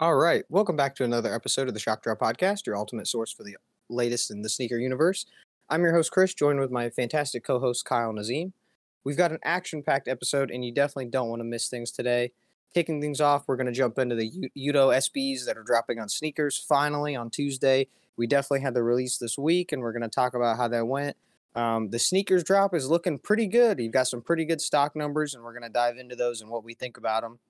All right. Welcome back to another episode of the Shock Drop Podcast, your ultimate source for the latest in the sneaker universe. I'm your host, Chris, joined with my fantastic co host, Kyle Nazim. We've got an action packed episode, and you definitely don't want to miss things today. Kicking things off, we're going to jump into the Yuto SBs that are dropping on sneakers finally on Tuesday. We definitely had the release this week, and we're going to talk about how that went. Um, the sneakers drop is looking pretty good. You've got some pretty good stock numbers, and we're going to dive into those and what we think about them.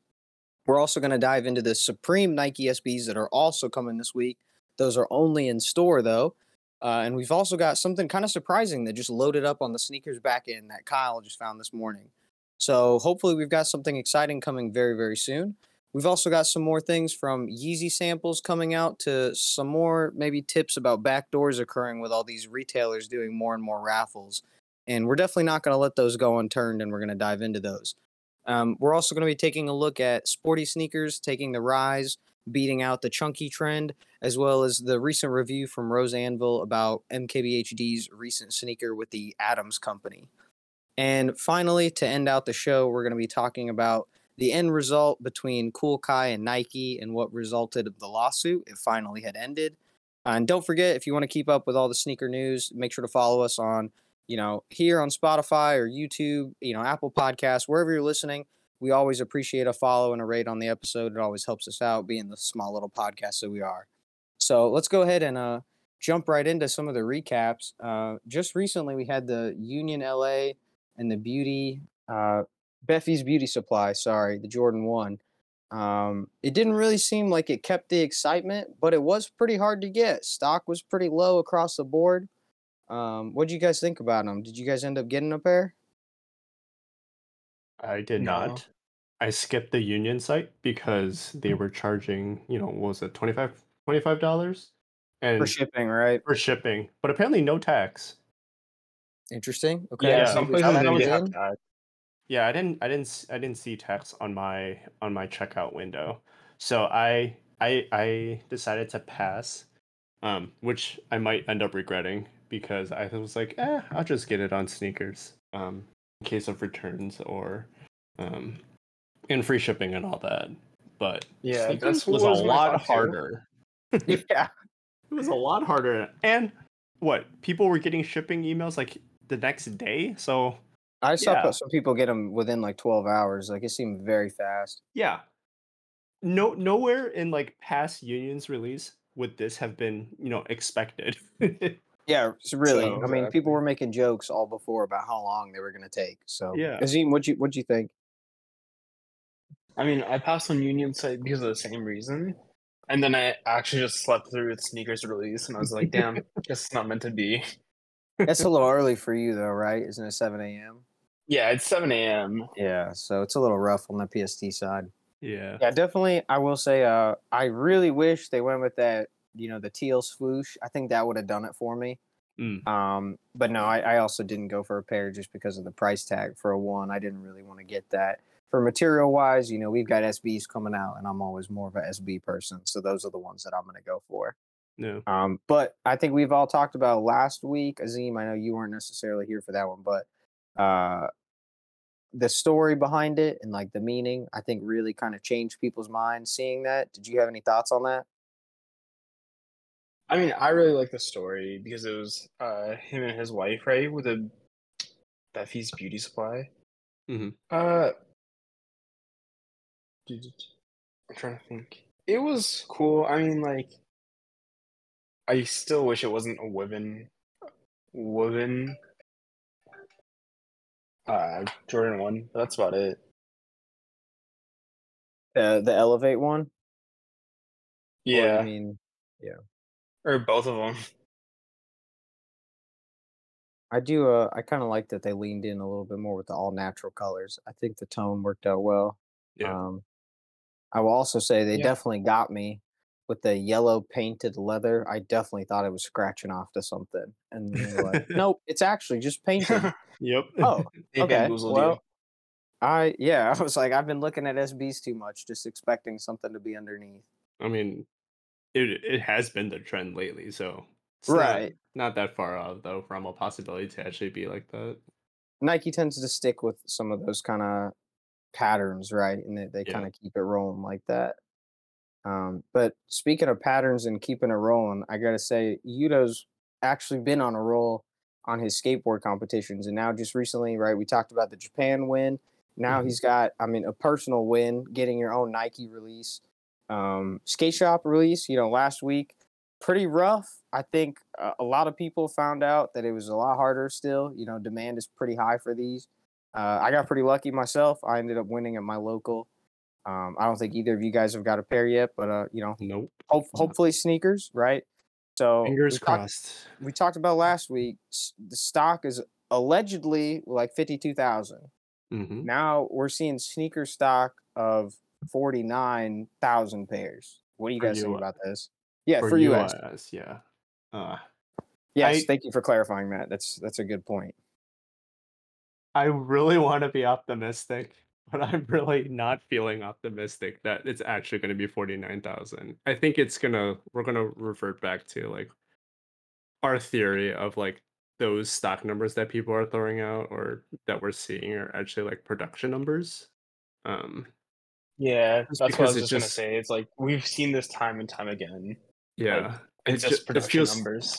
We're also going to dive into the Supreme Nike SBs that are also coming this week. Those are only in store though. Uh, and we've also got something kind of surprising that just loaded up on the sneakers back end that Kyle just found this morning. So hopefully we've got something exciting coming very, very soon. We've also got some more things from Yeezy samples coming out to some more maybe tips about backdoors occurring with all these retailers doing more and more raffles. And we're definitely not going to let those go unturned and we're going to dive into those. Um, we're also going to be taking a look at sporty sneakers taking the rise, beating out the chunky trend, as well as the recent review from Rose Anvil about MKBHD's recent sneaker with the Atoms Company. And finally, to end out the show, we're going to be talking about the end result between Kool Kiy and Nike and what resulted in the lawsuit. It finally had ended. And don't forget, if you want to keep up with all the sneaker news, make sure to follow us on you know, here on Spotify or YouTube, you know, Apple Podcasts, wherever you're listening, we always appreciate a follow and a rate on the episode. It always helps us out being the small little podcast that we are. So let's go ahead and uh, jump right into some of the recaps. Uh, just recently, we had the Union LA and the Beauty, uh, Bephie's Beauty Supply, sorry, the Jordan 1. Um, it didn't really seem like it kept the excitement, but it was pretty hard to get. Stock was pretty low across the board. Um, what do you guys think about them? Did you guys end up getting a pair? I did No. not. I skipped the Union site because they were charging, you know, what was it, 25 dollars and For shipping, right? for shipping, but apparently no tax. Interesting. Okay. Yeah, Yeah, some places didn't have in. that. Yeah, I didn't, I didn't, s- I didn't see tax on my on my checkout window, so I I I decided to pass, um, which I might end up regretting because I was like, eh, I'll just get it on sneakers, um, in case of returns or, um, and free shipping and all that. But Yeah, sneakers that's was, was a lot harder. yeah. It was a lot harder, and what people were getting shipping emails like the next day, so. I saw Yeah. some people get them within like 12 hours. Like it seemed very fast. Yeah. No nowhere in like past unions release would this have been, you know, expected. Yeah, really. So- I mean, people were making jokes all before about how long they were going to take. So, Yeah. Azeem, what'd you what'd you think? I mean, I passed on Union site because of the same reason, and then I actually just slept through its sneakers release, and I was like, "Damn, guess it's not meant to be." It's a little early for you though, right? Isn't it 7 a.m.? Yeah, it's seven a.m. Yeah, so it's a little rough on the PST side. yeah. Yeah, definitely. I will say, uh, I really wish they went with that. You know, the teal swoosh. I think that would have done it for me. Mm. Um, but no, I, I also didn't go for a pair just because of the price tag. For a one, I didn't really want to get that. For material wise, you know, we've got SBs coming out, and I'm always more of a SB person, so those are the ones that I'm going to go for. No. Um, but I think we've all talked about last week, Azeem. I know you weren't necessarily here for that one, but uh, the story behind it and like the meaning, I think really kind of changed people's minds seeing that. Did you have any thoughts on that? I mean, I really like the story because it was uh him and his wife, right, with a Bephie's beauty supply. Mhm. Uh, I'm trying to think. It was cool. I mean, like, I still wish it wasn't a woven, woven. Uh, Jordan one. That's about it. Uh, the Elevate one? Yeah. Or mean, Yeah, or both of them. I do. Uh, I kind of like that they leaned in a little bit more with the all natural colors. I think the tone worked out well. Yeah. Um, I will also say they Yeah. definitely got me with the yellow painted leather. I definitely thought it was scratching off to something, and they were like, nope, it's actually just painted. Yep. oh, They okay. Well, you. I yeah, I was like, I've been looking at SBs too much, just expecting something to be underneath. I mean, it it has been the trend lately, so it's not- Right. Not, that far off though from a possibility to actually be like that. Nike tends to stick with some of those kind of patterns, right? And they, they Yeah. kind of keep it rolling like that. Um, but speaking of patterns and keeping it rolling, I gotta say, Yuto's actually been on a roll on his skateboard competitions, and now just recently, right? We talked about the Japan win. Now Mhm. he's got, I mean, a personal win, getting your own Nike release, um, skate shop release. You know, last week, pretty rough. I think uh, a lot of people found out that it was a lot harder. Still, you know, demand is pretty high for these. Uh, I got pretty lucky myself. I ended up winning at my local. Um, I don't think either of you guys have got a pair yet, but uh, you know, Nope. hope, hopefully sneakers, right? So Fingers we talked, crossed. we talked about last week. The stock is allegedly like fifty-two thousand. hmm Now we're seeing sneaker stock of forty-nine thousand pairs. What do you guys think about this? Yeah, for, For US. US, yeah. Uh, Yes, I- thank you for clarifying that. That's that's a good point. I really want to be optimistic, but I'm really not feeling optimistic that it's actually going to be 49,000. I think it's going to we're going to revert back to like our theory of like those stock numbers that people are throwing out or that we're seeing are actually like production numbers. Um Yeah, Just that's what I was it just, gonna say. It's like we've seen this time and time again. yeah. It's It just ju- it feels- numbers.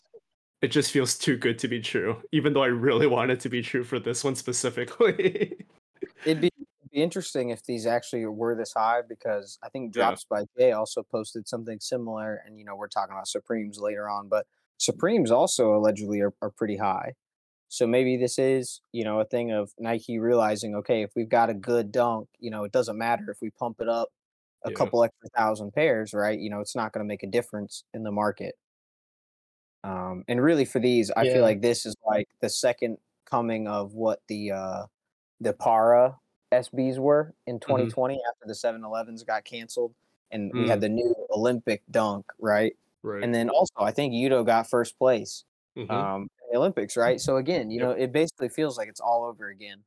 It just feels too good to be true, even though I really want it to be true for this one specifically. It'd be, be interesting if these actually were this high because I think Yeah. Drops by Jay also posted something similar, and you know we're talking about Supremes later on, but Supremes also allegedly are, are pretty high. So maybe this is you know a thing of Nike realizing okay if we've got a good dunk, you know it doesn't matter if we pump it up a Yeah. couple extra thousand pairs, right? You know it's not going to make a difference in the market. Um, and really for these, I Yeah. feel like this is like the second coming of what the uh, the Parra SBs were in 2020 after the 7-Elevens got canceled, and we had the new Olympic dunk, right? right. And then also, I think Yuto got first place Mhm. um, the Olympics, right? So again, you Yep. know, it basically feels like it's all over again.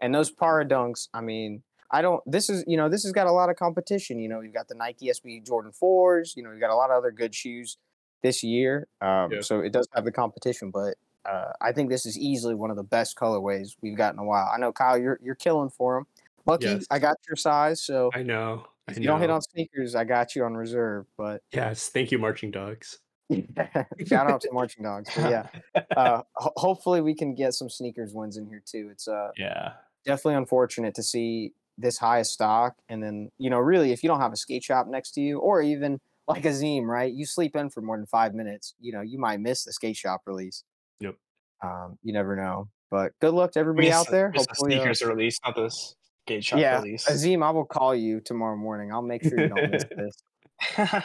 And those Parra dunks, I mean, I don't. This is you know, this has got a lot of competition. You know, you've got the Nike SB Jordan fours. You know, you've got a lot of other good shoes this year. Um, Yeah. So it does have the competition, but uh, I think this is easily one of the best colorways we've got in a while. I know Kyle, you're you're killing for them. Lucky, Yes. I got your size, so I know. I if you don't hit on sneakers, I got you on reserve. But Yes, thank you, marching dogs. shout out to marching dogs. But yeah, uh, ho- hopefully we can get some sneakers wins in here too. It's uh Yeah. definitely unfortunate to see this high stock, and then you know really if you don't have a skate shop next to you, or even like Azeem, right? You sleep in for more than five minutes, you know you might miss the skate shop release. Yep. Um, you never know. But good luck to everybody miss out there. miss the Hopefully, uh, sneakers release, not this skate shop yeah, release. Azeem, I will call you tomorrow morning. I'll make sure you don't miss this.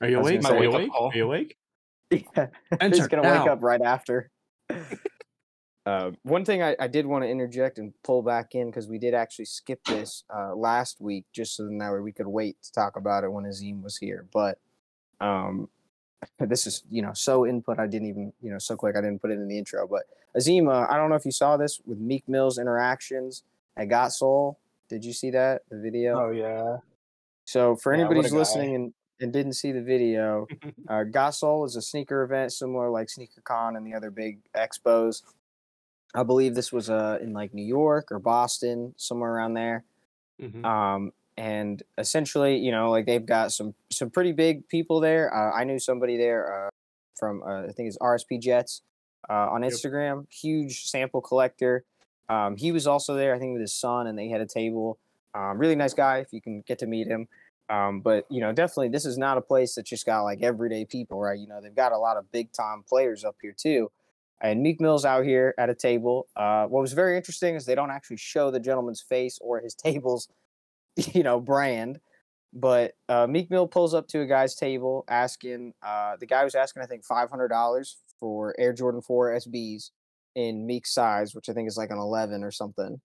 Are you awake? gonna Are say- you Wake awake? Are you awake? Yeah. Enter He's gonna now. wake up right after. uh, one thing I, I did want to interject and pull back in because we did actually skip this uh, last week, just so that way we could wait to talk about it when Azeem was here. But um, this is you know so input I didn't even you know so quick I didn't put it in the intro. But Azeem, uh, I don't know if you saw this with Meek Mill's interactions at Got Sole. Did you see that the video? oh yeah. So for Yeah, anybody a who's listening and, and didn't see the video, uh, Got Sole is a sneaker event similar like SneakerCon and the other big expos. I believe this was uh, in like New York or Boston, somewhere around there. Mhm. Um, and essentially, you know, like they've got some some pretty big people there. Uh, I knew somebody there uh, from uh, I think it's RSP Jets uh, on Yep. Instagram. Huge sample collector. Um, he was also there, I think, with his son, and they had a table. Um, really nice guy. If you can get to meet him. Um, but you know, definitely, this is not a place that just got like everyday people, right? You know, they've got a lot of big time players up here too. And Meek Mill's out here at a table. Uh, what was very interesting is they don't actually show the gentleman's face or his table's, you know, brand. But uh, Meek Mill pulls up to a guy's table asking, uh, the guy was asking, I think, $500 for Air Jordan 4 SBs in Meek's size, which I think is like an 11 or something.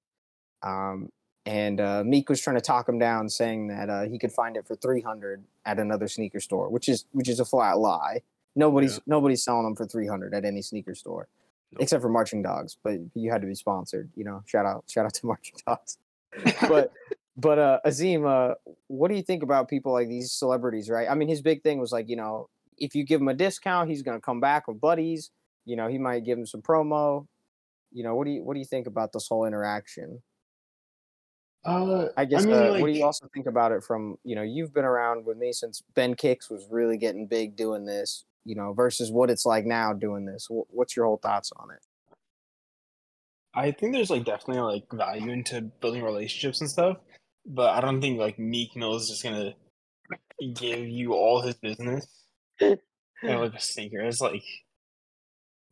Um, and uh, Meek was trying to talk him down, saying that uh, he could find it for 300 at another sneaker store, which is which is a flat lie. Nobody's Yeah. nobody's selling them for 300 at any sneaker store, Nope. except for Marching Dogs. But you had to be sponsored, you know. Shout out, shout out to Marching Dogs. but but uh, Azeem, uh, what do you think about people like these celebrities? Right? I mean, his big thing was like, you know, if you give him a discount, he's gonna come back with buddies. You know, he might give him some promo. You know, what do you what do you think about this whole interaction? Uh, I guess. mean, uh, what do you also think about it from you know you've been around with me since Ben Kicks was really getting big doing this, you know, versus what it's like now doing this. What's your whole thoughts on it? I think there's like definitely like value into building relationships and stuff, but I don't think like Meek Mill is just gonna give you all his business and like a sneaker. It's like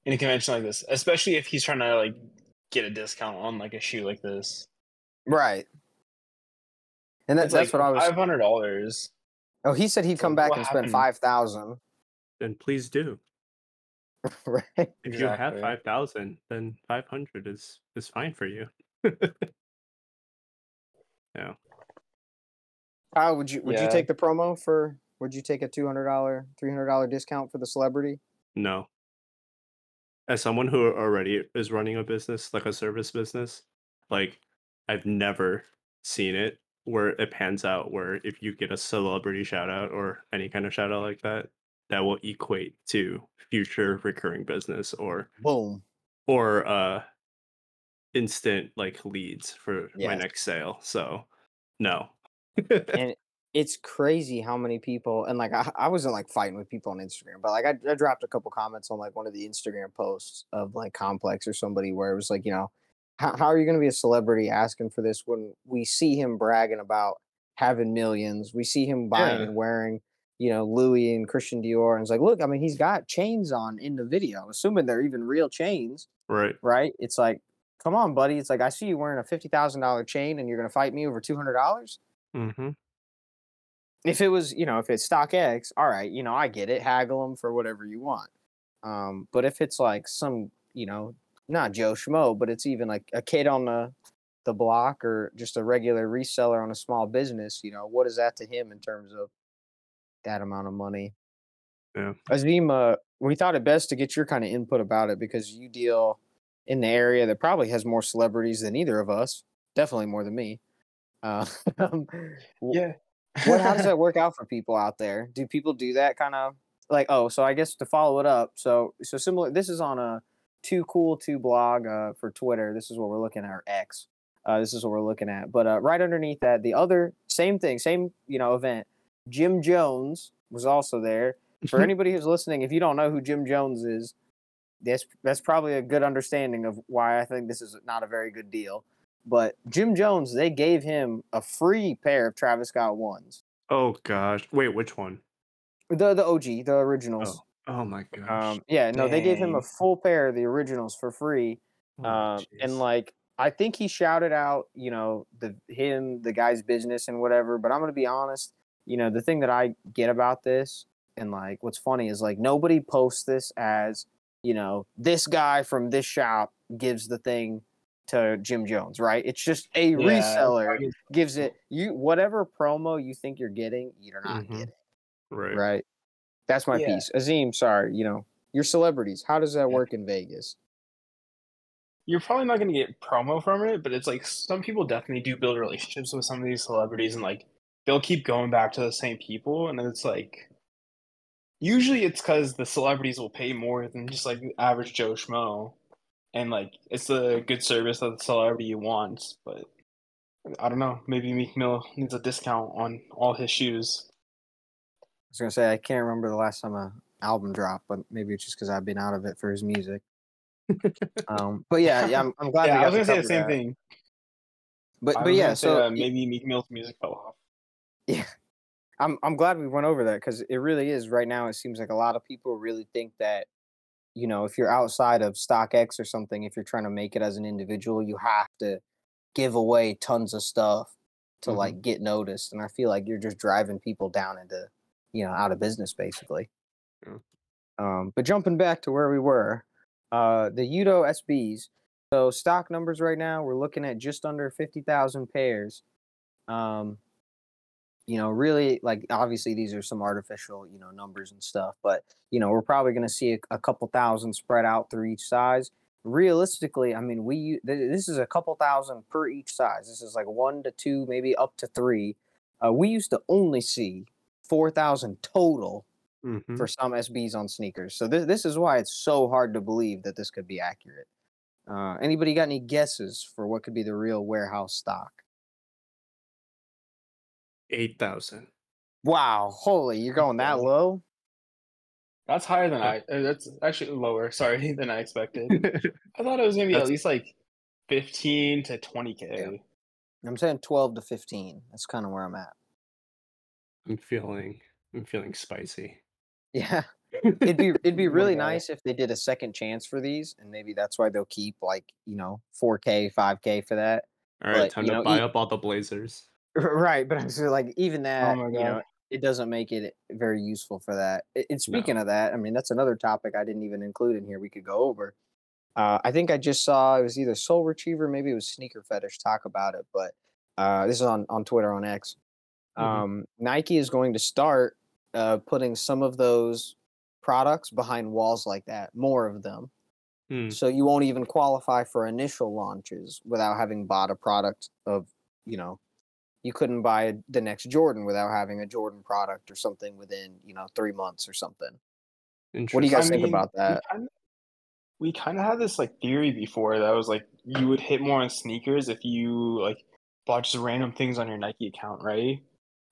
in a convention like this, especially if he's trying to like get a discount on like a shoe like this. Right. And that, It's that's like what I was. five hundred dollars. Oh, he said he'd come like, back what and spend five thousand. Then please do. right. If you have five thousand, then five hundred is is fine for you. yeah. Kyle, would you would you take the promo for? Would you take a two hundred dollar, three hundred dollar discount for the celebrity? No. As someone who already is running a business, like a service business, like I've never seen it where it pans out where if you get a celebrity shout out or any kind of shout out like that, that will equate to future recurring business or Boom. or uh instant like leads for my next sale. So no. and it's crazy how many people and like I, I wasn't like fighting with people on Instagram, but like I, I dropped a couple comments on like one of the Instagram posts of like Complex or somebody where it was like, you know, how, how are you going to be a celebrity asking for this when we see him bragging about having millions? We see him buying Yeah. and wearing, you know, Louis and Christian Dior, and it's like, look, I mean, he's got chains on in the video, assuming they're even real chains, right. right? It's like, come on, buddy. It's like I see you wearing a fifty thousand dollar chain, and you're going to fight me over two hundred dollars Mm-hmm. if it was, you know, if it's StockX, all right, you know, I get it, haggle them for whatever you want. Um, but if it's like some, you know, not Joe Schmo, but it's even like a kid on the the block or just a regular reseller on a small business, you know, what is that to him in terms of that amount of money? Yeah. Azeem, uh, we thought it best to get your kind of input about it because you deal in the area that probably has more celebrities than either of us, definitely more than me. Uh, Yeah. what how does that work out for people out there do people do that kind of like oh so i guess to follow it up so so similar this is on a too cool to blog uh, for twitter this is what we're looking at or x uh, this is what we're looking at but uh, right underneath that the other same thing same you know event jim jones was also there for anybody who's listening if you don't know who jim jones is that's that's probably a good understanding of why i think this is not a very good deal but jim jones they gave him a free pair of travis scott ones Oh gosh. Wait, which one? the the og the originals Oh my gosh. um yeah no they gave him a full pair of the originals for free Oh, um and like i think he shouted out you know the him the guy's business and whatever but i'm gonna be honest you know the thing that i get about this and like what's funny is like nobody posts this as you know this guy from this shop gives the thing to jim jones right it's just a Yeah, reseller gives it you whatever promo you think you're getting you're not Mhm. getting right. right that's my Yeah. piece azeem sorry you know your celebrities how does that Yeah. work in vegas You're probably not gonna get promo from it, but it's like some people definitely do build relationships with some of these celebrities and like they'll keep going back to the same people and it's like usually it's because the celebrities will pay more than just like the average Joe Schmo. And like it's a good service that the celebrity wants, but I don't know. Maybe Meek Mill needs a discount on all his shoes. I was gonna say I can't remember the last time a album dropped, but maybe it's just because I've been out of it for his music. um, but yeah, yeah, I'm, I'm glad. yeah, we I was gonna say the same that. thing. But but yeah, gonna say, so uh, maybe Meek Mill's music fell off. yeah, I'm I'm glad we went over that because it really is right now. It seems like a lot of people really think that you know if you're outside of StockX or something, if you're trying to make it as an individual, you have to give away tons of stuff to Mhm. like get noticed, and I feel like you're just driving people down into you know out of business basically. Yeah. Um, but jumping back to where we were, uh, the Yuto SBs. So stock numbers right now, we're looking at just under fifty thousand pairs. Um, you know, really like obviously these are some artificial, you know, numbers and stuff, but you know, we're probably going to see a, a couple thousand spread out through each size. Realistically, I mean, we th- this is a couple thousand per each size. This is like one to two, maybe up to three. Uh, we used to only see four thousand total Mhm. for some SBs on sneakers. So this this is why it's so hard to believe that this could be accurate. Uh, anybody got any guesses for what could be the real warehouse stock? Eight thousand. Wow, holy, you're going that low? That's higher than I. uh, That's actually lower. Sorry than I expected. I thought it was gonna be at least like fifteen to twenty k. I'm saying 12 to 15. That's kind of where I'm at. I'm feeling. I'm feeling spicy. Yeah. It'd be it'd be Oh really nice if they did a second chance for these, and maybe that's why they'll keep like you know 4K, 5K for that. All right, But, time to know, buy e- up all the Blazers. right, but I'm just like even that, my you know, it doesn't make it very useful for that. And No. speaking of that, I mean that's another topic I didn't even include in here. We could go over. Uh, I think I just saw it was either Sole Retriever, maybe it was Sneaker Fetish talk about it, but uh, this is on on Twitter on X. Mhm. Um, Nike is going to start uh, putting some of those products behind walls like that, more of them. Hmm. So you won't even qualify for initial launches without having bought a product of, you know, you couldn't buy the next Jordan without having a Jordan product or something within, you know, three months or something. What do you Interesting. guys think about that? We kind of had this like theory before that was like you would hit more on sneakers if you like bought just random things on your Nike account, right?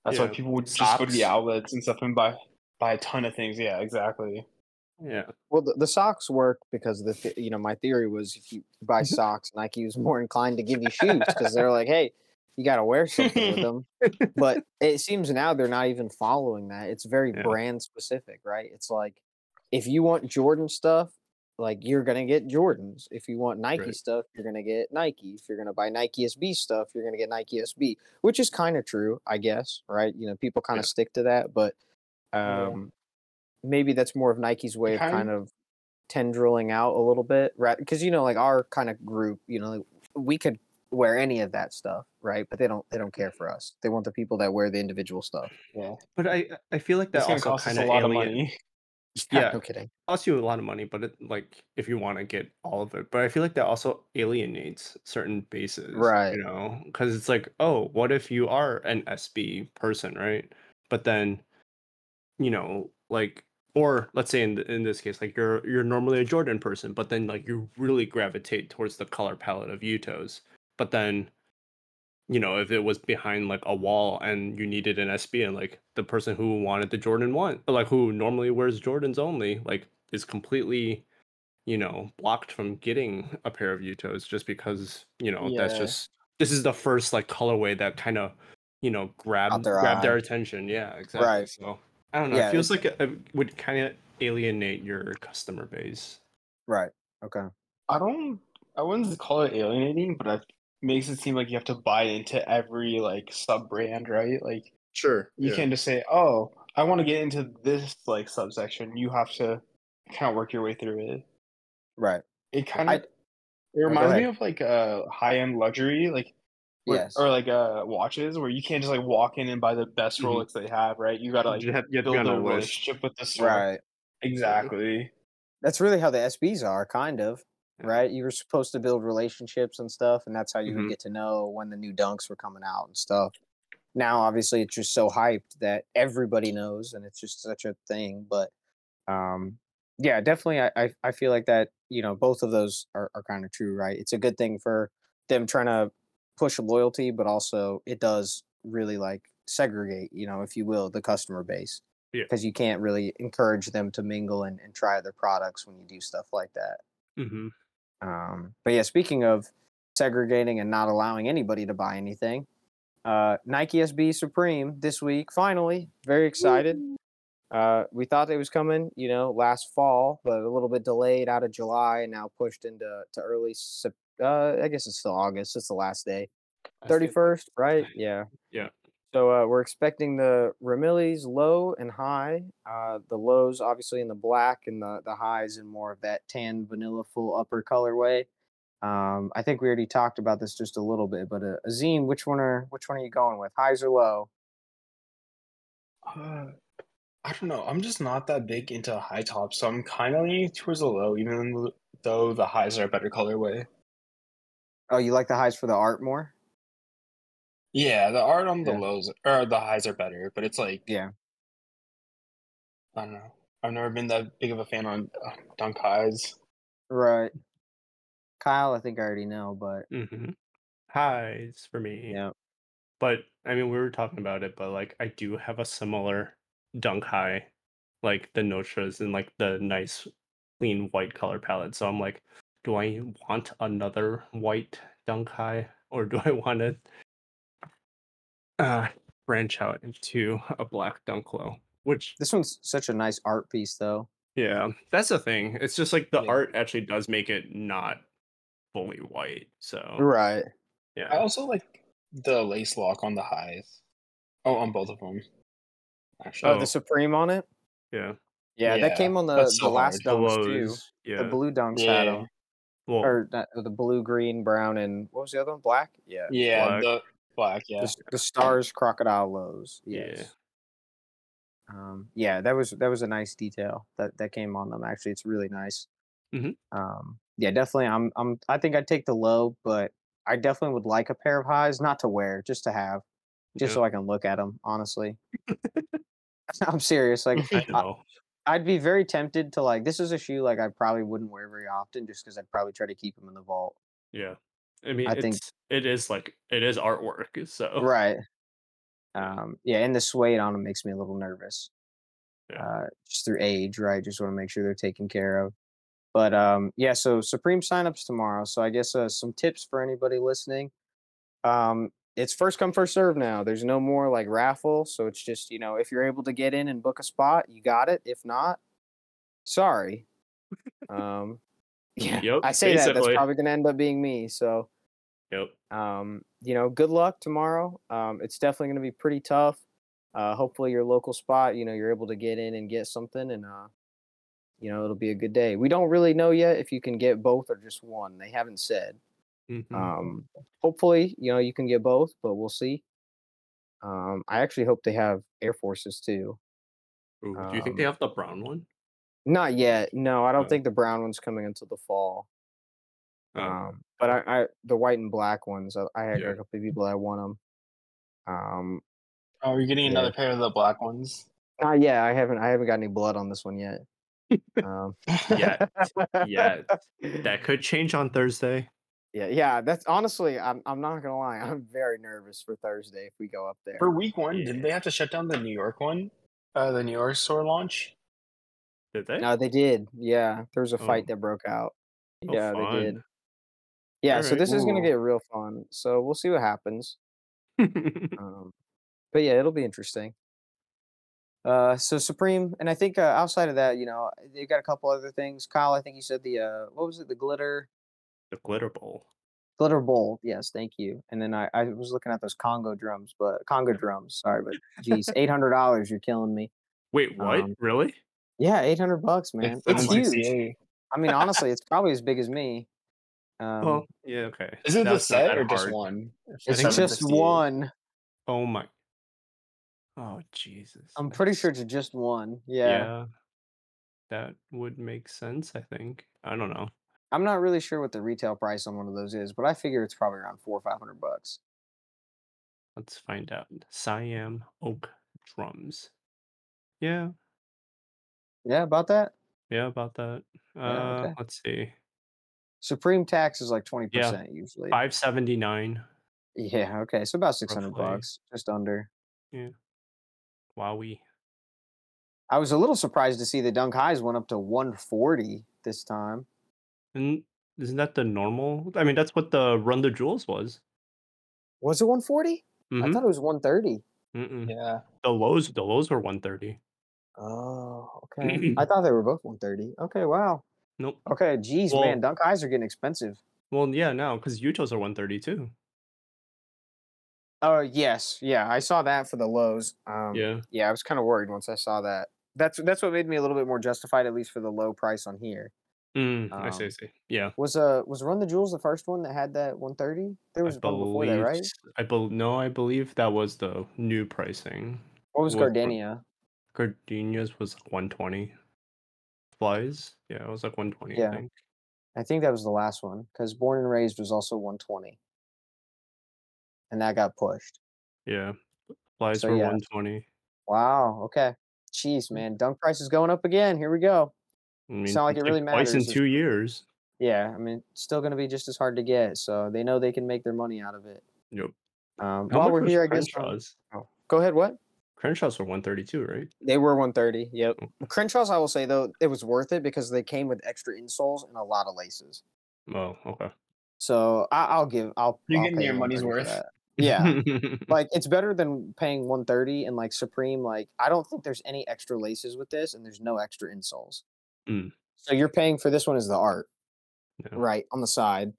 That's why people would just go to the outlets and stuff and buy buy a ton of things. Yeah, exactly. Yeah. Well, the, the socks work because the th- you know my theory was if you buy mm-hmm. socks, Nike was more inclined to give you shoes because they're like, hey, you got to wear something with them. But it seems now they're not even following that. It's very Yeah. brand specific, right? It's like if you want Jordan stuff, like you're gonna get Jordans. If you want Nike Right. stuff, you're gonna get Nike. If you're gonna buy Nike SB stuff, you're gonna get Nike SB, which is kind of true, I guess, right? You know, people kind of Yeah. stick to that, but Yeah. um, maybe that's more of Nike's way of Kind- kind of tendriling out a little bit, right? Because you know, like our kind of group, you know, like, we could wear any of that stuff, right? But they don't they don't care for us. They want the people that wear the individual stuff. Yeah, But I I feel like that's that also cost us kind a of lot of alien money. Oh, yeah. no kidding. costs you a lot of money, but it, like if you want to get all of it, but I feel like that also alienates certain bases, Right. You know, because it's like, oh, what if you are an SB person, right? But then, you know, like, or let's say in th- in this case, like you're you're normally a Jordan person, but then like you really gravitate towards the color palette of Yutos, but then. You know, if it was behind like a wall and you needed an SB and like the person who wanted the Jordan one, like who normally wears Jordans only, like is completely, you know, blocked from getting a pair of Yutos just because, you know, that's just this is the first like colorway that kind of, you know, grabbed their grabbed their attention. Yeah, exactly. Right. So I don't know. Yeah, it feels like it, it would kind of alienate your customer base. Right. Okay. I don't. I wouldn't call it alienating, but it makes it seem like you have to buy into every like sub brand, right? Like Sure. you can't just say, "Oh, I want to get into this like subsection." You have to kind of work your way through it. Right. It kind I- of it reminds me of like a high end luxury, like Yes. or like uh watches where you can't just like walk in and buy the best Mhm. Rolex they have, right? You gotta like you have, you have build be a a relationship with the store. Right. Exactly. That's really how the SBs are, kind of. Yeah. Right. You were supposed to build relationships and stuff, and that's how you Mhm. would get to know when the new dunks were coming out and stuff. Now, obviously, it's just so hyped that everybody knows, and it's just such a thing. But um, yeah, definitely, I, I I feel like that. You know, both of those are, are kind of true, right? It's a good thing for them trying to push loyalty, but also it does really like segregate, you know, if you will, the customer base. Yeah. Because you can't really encourage them to mingle and, and try other products when you do stuff like that. hmm Um, but yeah, speaking of segregating and not allowing anybody to buy anything, uh, Nike SB Supreme this week, finally, very excited. Uh, we thought it was coming, you know, last fall, but a little bit delayed out of July and now pushed into to early. Uh, I guess it's still August. It's the last day, thirty first, right? Yeah. Yeah. So uh, we're expecting the Rammellzee low and high. Uh, the lows obviously in the black, and the the highs in more of that tan vanilla full upper colorway. Um, I think we already talked about this just a little bit, but uh, Azeem, which one are which one are you going with? Highs or low? Uh, I don't know. I'm just not that big into high tops, so I'm kind of leaning towards the low, even though the highs are a better colorway. Oh, you like the highs for the art more? Yeah, the art on the Yeah. lows or the highs are better, but it's like Yeah. I don't know. I've never been that big of a fan on uh, dunk highs. Right. Kyle, I think I already know, but hmm Highs for me. yeah. but I mean, we were talking about it, but like I do have a similar dunk high, like the Notras and like the nice clean white color palette. So I'm like, do I want another white dunk high or do I want to uh, branch out into a black dunk low? Which This one's such a nice art piece, though. yeah, that's the thing. It's just like the Yeah. art actually does make it not fully white. So Right. Yeah. I also like the lace lock on the highs. Oh, on both of them. Actually, Oh, Oh. the Supreme on it. yeah. Yeah, that came on the that's the last hard. dunks too. Yeah. The blue dunks had them, well, or not, the blue, green, brown, and what was the other one? Black. Yeah. yeah, black. the black, yeah. The, the stars, crocodile lows. Yeah. Um, yeah, that was that was a nice detail that that came on them. Actually, it's really nice. Mhm. Um, yeah, definitely. I'm I'm I think I'd take the low, but I definitely would like a pair of highs, not to wear, just to have, just Yeah. so I can look at them. Honestly, I'm serious. Like I. I'd be very tempted to like. This is a shoe like I probably wouldn't wear very often, just because I'd probably try to keep them in the vault. Yeah. I mean, I it's think- it is like it is artwork. So Right. Um, yeah, and the suede on them makes me a little nervous. Yeah. Uh, just through age, right? Just want to make sure they're taken care of. But um, yeah, so Supreme signups tomorrow. So I guess uh, some tips for anybody listening. Um, it's first come first serve now. There's no more like raffle, so it's just you know if you're able to get in and book a spot, you got it. If not, sorry. Um, yeah, Yep, I say that that's probably gonna end up being me. So yep. um, you know, good luck tomorrow. Um, it's definitely going to be pretty tough. Uh, hopefully, your local spot, you know, you're able to get in and get something, and uh, you know, it'll be a good day. We don't really know yet if you can get both or just one. They haven't said. Mhm. Um, hopefully, you know, you can get both, but we'll see. Um, I actually hope they have Air Forces too. Ooh, do you think they um, have the brown one? Not yet. No, I don't think the brown one's coming until the fall. Oh, Um, but I, I the white and black ones, I, I had Yeah. a couple of people that want them. Um, Oh, you're getting Yeah. another pair of the black ones. Uh, yeah, I haven't. I haven't got any blood on this one yet. Um, Yeah, yeah. That could change on Thursday. yeah, yeah. That's honestly, I'm. I'm not gonna lie. I'm very nervous for Thursday if we go up there. For week one, Yeah. didn't they have to shut down the New York one? Uh, the New York store launch. Did they? No, they did. Yeah, there was a fight Oh. that broke out. Oh, yeah, they did. fun. Yeah, so Alright. this is gonna get real fun. So we'll see what happens. Um, but yeah, it'll be interesting. Uh, so Supreme, and I think uh, outside of that, you know, they've got a couple other things. Kyle, I think you said the uh, what was it? The glitter. the glitter bowl. Glitter Bowl, yes, thank you. And then I, I was looking at those Congo drums, but Congo drums, sorry, but geez, eight hundred dollars, you're killing me. Wait, what? Um, really? Yeah, eight hundred bucks, man. It's sounds like huge. CA. I mean, honestly, it's probably as big as me. Um, well, yeah, okay. Is it the That's not set or just hard. one? it's just one. Oh my. Oh Jesus. I'm pretty sure it's just one. Yeah. Yeah. That would make sense. I think. I don't know. I'm not really sure what the retail price on one of those is, but I figure it's probably around four or five hundred bucks. Let's find out. Siam oak drums. Yeah, Yeah, about that. yeah, about that. Uh, Yeah, okay. let's see. Supreme tax is like twenty Yeah, percent usually. Five seventy nine. Yeah, okay, so about six hundred Roughly. bucks, just under. Yeah, wowie. I was a little surprised to see the Dunk Highs went up to 140 this time. And isn't that the normal? I mean, that's what the Run the Jewels was. Was it 140? I Mhm. thought it was 130. Mm-mm. Yeah. The lows, the lows were one thirty. Oh, okay. I thought they were both 130. Okay, wow. Nope. Okay, geez, Well- man, Dunk Highs are getting expensive. Well, yeah, no, because Yutos are one thirty too. Oh, yes, yeah, I saw that for the lows. Um, Yeah. yeah, I was kind of worried once I saw that. That's that's what made me a little bit more justified, at least for the low price on here. Mm, I see. I Um, see. Yeah. Was uh was Run the Jewels the first one that had that 130? There was one before that, right? s- I bel no, I believe that was the new pricing. What was was Gardenia? Gardenias was like one twenty. Flies, yeah, it was like one twenty. Yeah. I think. I think that was the last one because Born and Raised was also 120, and that got pushed. Yeah. Flies So, were yeah. one twenty. Wow. Okay. Jeez, man, dunk price is going up again. Here we go. I mean, not like it's it really matters. twice in two years. Yeah, I mean, it's still going to be just as hard to get. So they know they can make their money out of it. Yep. Um, while we're here, I guess. oh, go ahead. What? Crenshaw's were 132, right? They were 130. Yep. Mm. Crenshaw's, I will say though, it was worth it because they came with extra insoles and a lot of laces. Oh, okay. So I, I'll give. I'll. You're I'll getting your money's worth. Yeah. like it's better than paying 130 and like Supreme. Like I don't think there's any extra laces with this, and there's no extra insoles. Mm. So you're paying for this one is the art, Yeah. right on the side.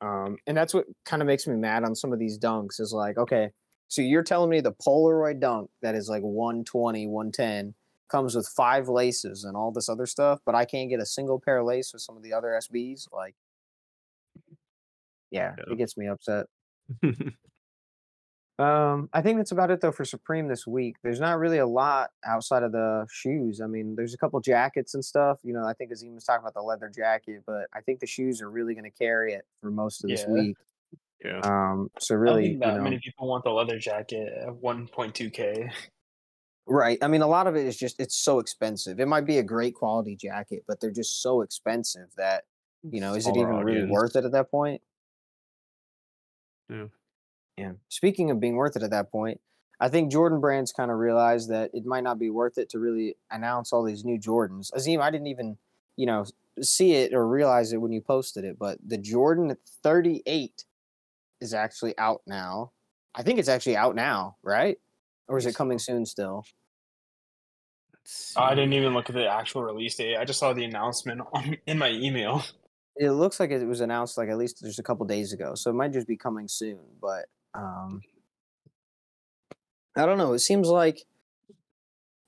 Um, and that's what kind of makes me mad on some of these dunks is like, okay, so you're telling me the Polaroid dunk that is like 120, 110 comes with five laces and all this other stuff, but I can't get a single pair of lace with some of the other SBs. Like, yeah, Yeah. it gets me upset. Um, I think that's about it though for Supreme this week. There's not really a lot outside of the shoes. I mean, there's a couple jackets and stuff. You know, I think Azeem was talking about the leather jacket, but I think the shoes are really going to carry it for most of this week. Yeah. Um, so I really, think that you know, many people want the leather jacket at 1.2k. right? I mean, a lot of it is just it's so expensive. It might be a great quality jacket, but they're just so expensive that you know, is it even really audience. worth it at that point? Yeah. Yeah. Speaking of being worth it at that point, I think Jordan Brands kind of realized that it might not be worth it to really announce all these new Jordans. Azeem, I didn't even, you know, see it or realize it when you posted it, but the Jordan 38 is actually out now. I think it's actually out now, right? Or is it coming soon still? I didn't even look at the actual release date. I just saw the announcement on, in my email. It looks like it was announced like at least just a couple days ago, so it might just be coming soon. But um, I don't know. It seems like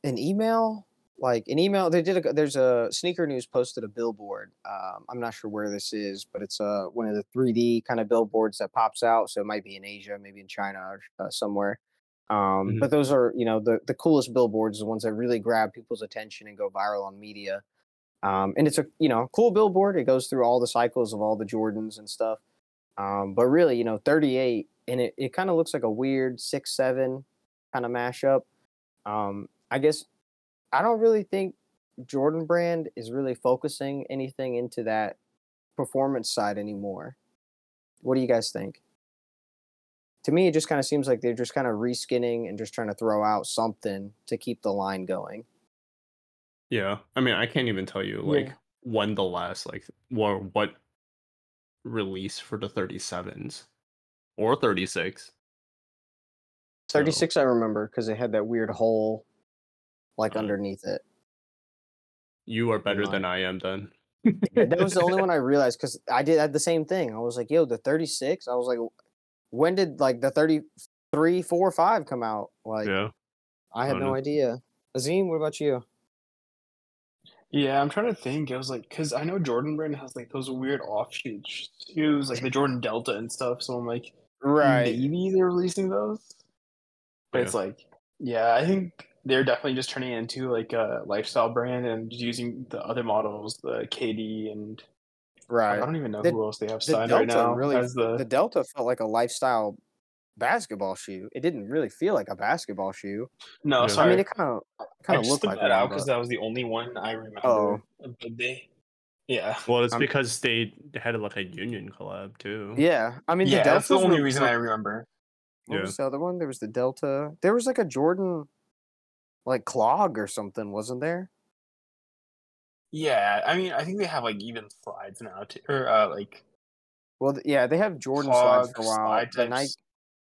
an email, like an email. They did a. There's a sneaker news posted a billboard. Um, I'm not sure where this is, but it's uh one of the 3D kind of billboards that pops out. So it might be in Asia, maybe in China or uh, somewhere. Um, Mhm. But those are you know the the coolest billboards, the ones that really grab people's attention and go viral on media. Um, and it's a you know cool billboard. It goes through all the cycles of all the Jordans and stuff. Um, but really, you know, 38, and it, it kind of looks like a weird six seven kind of mashup. Um, I guess I don't really think Jordan Brand is really focusing anything into that performance side anymore. What do you guys think? To me, it just kind of seems like they're just kind of reskinning and just trying to throw out something to keep the line going. Yeah. I mean, I can't even tell you like Yeah. when the last like or what release for the 37s or 36. So, 36, I remember because it had that weird hole like Uh, underneath it. you are better than I am then. That was the only one I realized because I did had the same thing. I was like, yo, the 36. I was like, when did like the 33, 4, 5 come out? Like, yeah. I had Oh, no no. idea. Azeem, what about you? Yeah, I'm trying to think. I was like, because I know Jordan Brand has like those weird offshoot shoes, like the Jordan Delta and stuff. So I'm like, right, maybe they're releasing those. But Yeah. it's like, yeah, I think they're definitely just turning it into like a lifestyle brand and using the other models, the KD and right. I don't even know The- who else they have The signed Delta right now really, as the. the Delta felt like a lifestyle basketball shoe. It didn't really feel like a basketball shoe. no, Yeah. sorry. I mean, it kind of kind of looked like that out because that was the only one I remember. Oh. But they, yeah, Well, it's I'm- because they had a like a union collab too. yeah. I mean, yeah, the that's the only reason were- I remember. What Yeah. was the other one? There was the Delta. There was like a Jordan, like clog or something, wasn't there? Yeah, I mean, I think they have like even slides now too, or uh, like Well, yeah, they have Jordan slides for a while. slide The Nike,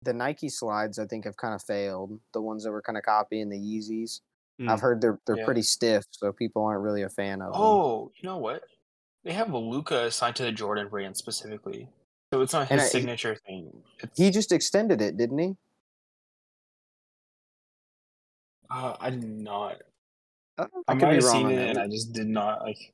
the Nike slides, I think, have kind of failed. The ones that were kind of copying the Yeezys. I've Mm. heard they're they're Yeah. pretty stiff, so people aren't really a fan of them. Oh, you know what? They have Luka assigned to the Jordan brand specifically, so it's not his And I- signature thing. It's, He just extended it, didn't he? Uh, I did not. Uh, I, I could might be have wrong seen it, and I just did not like.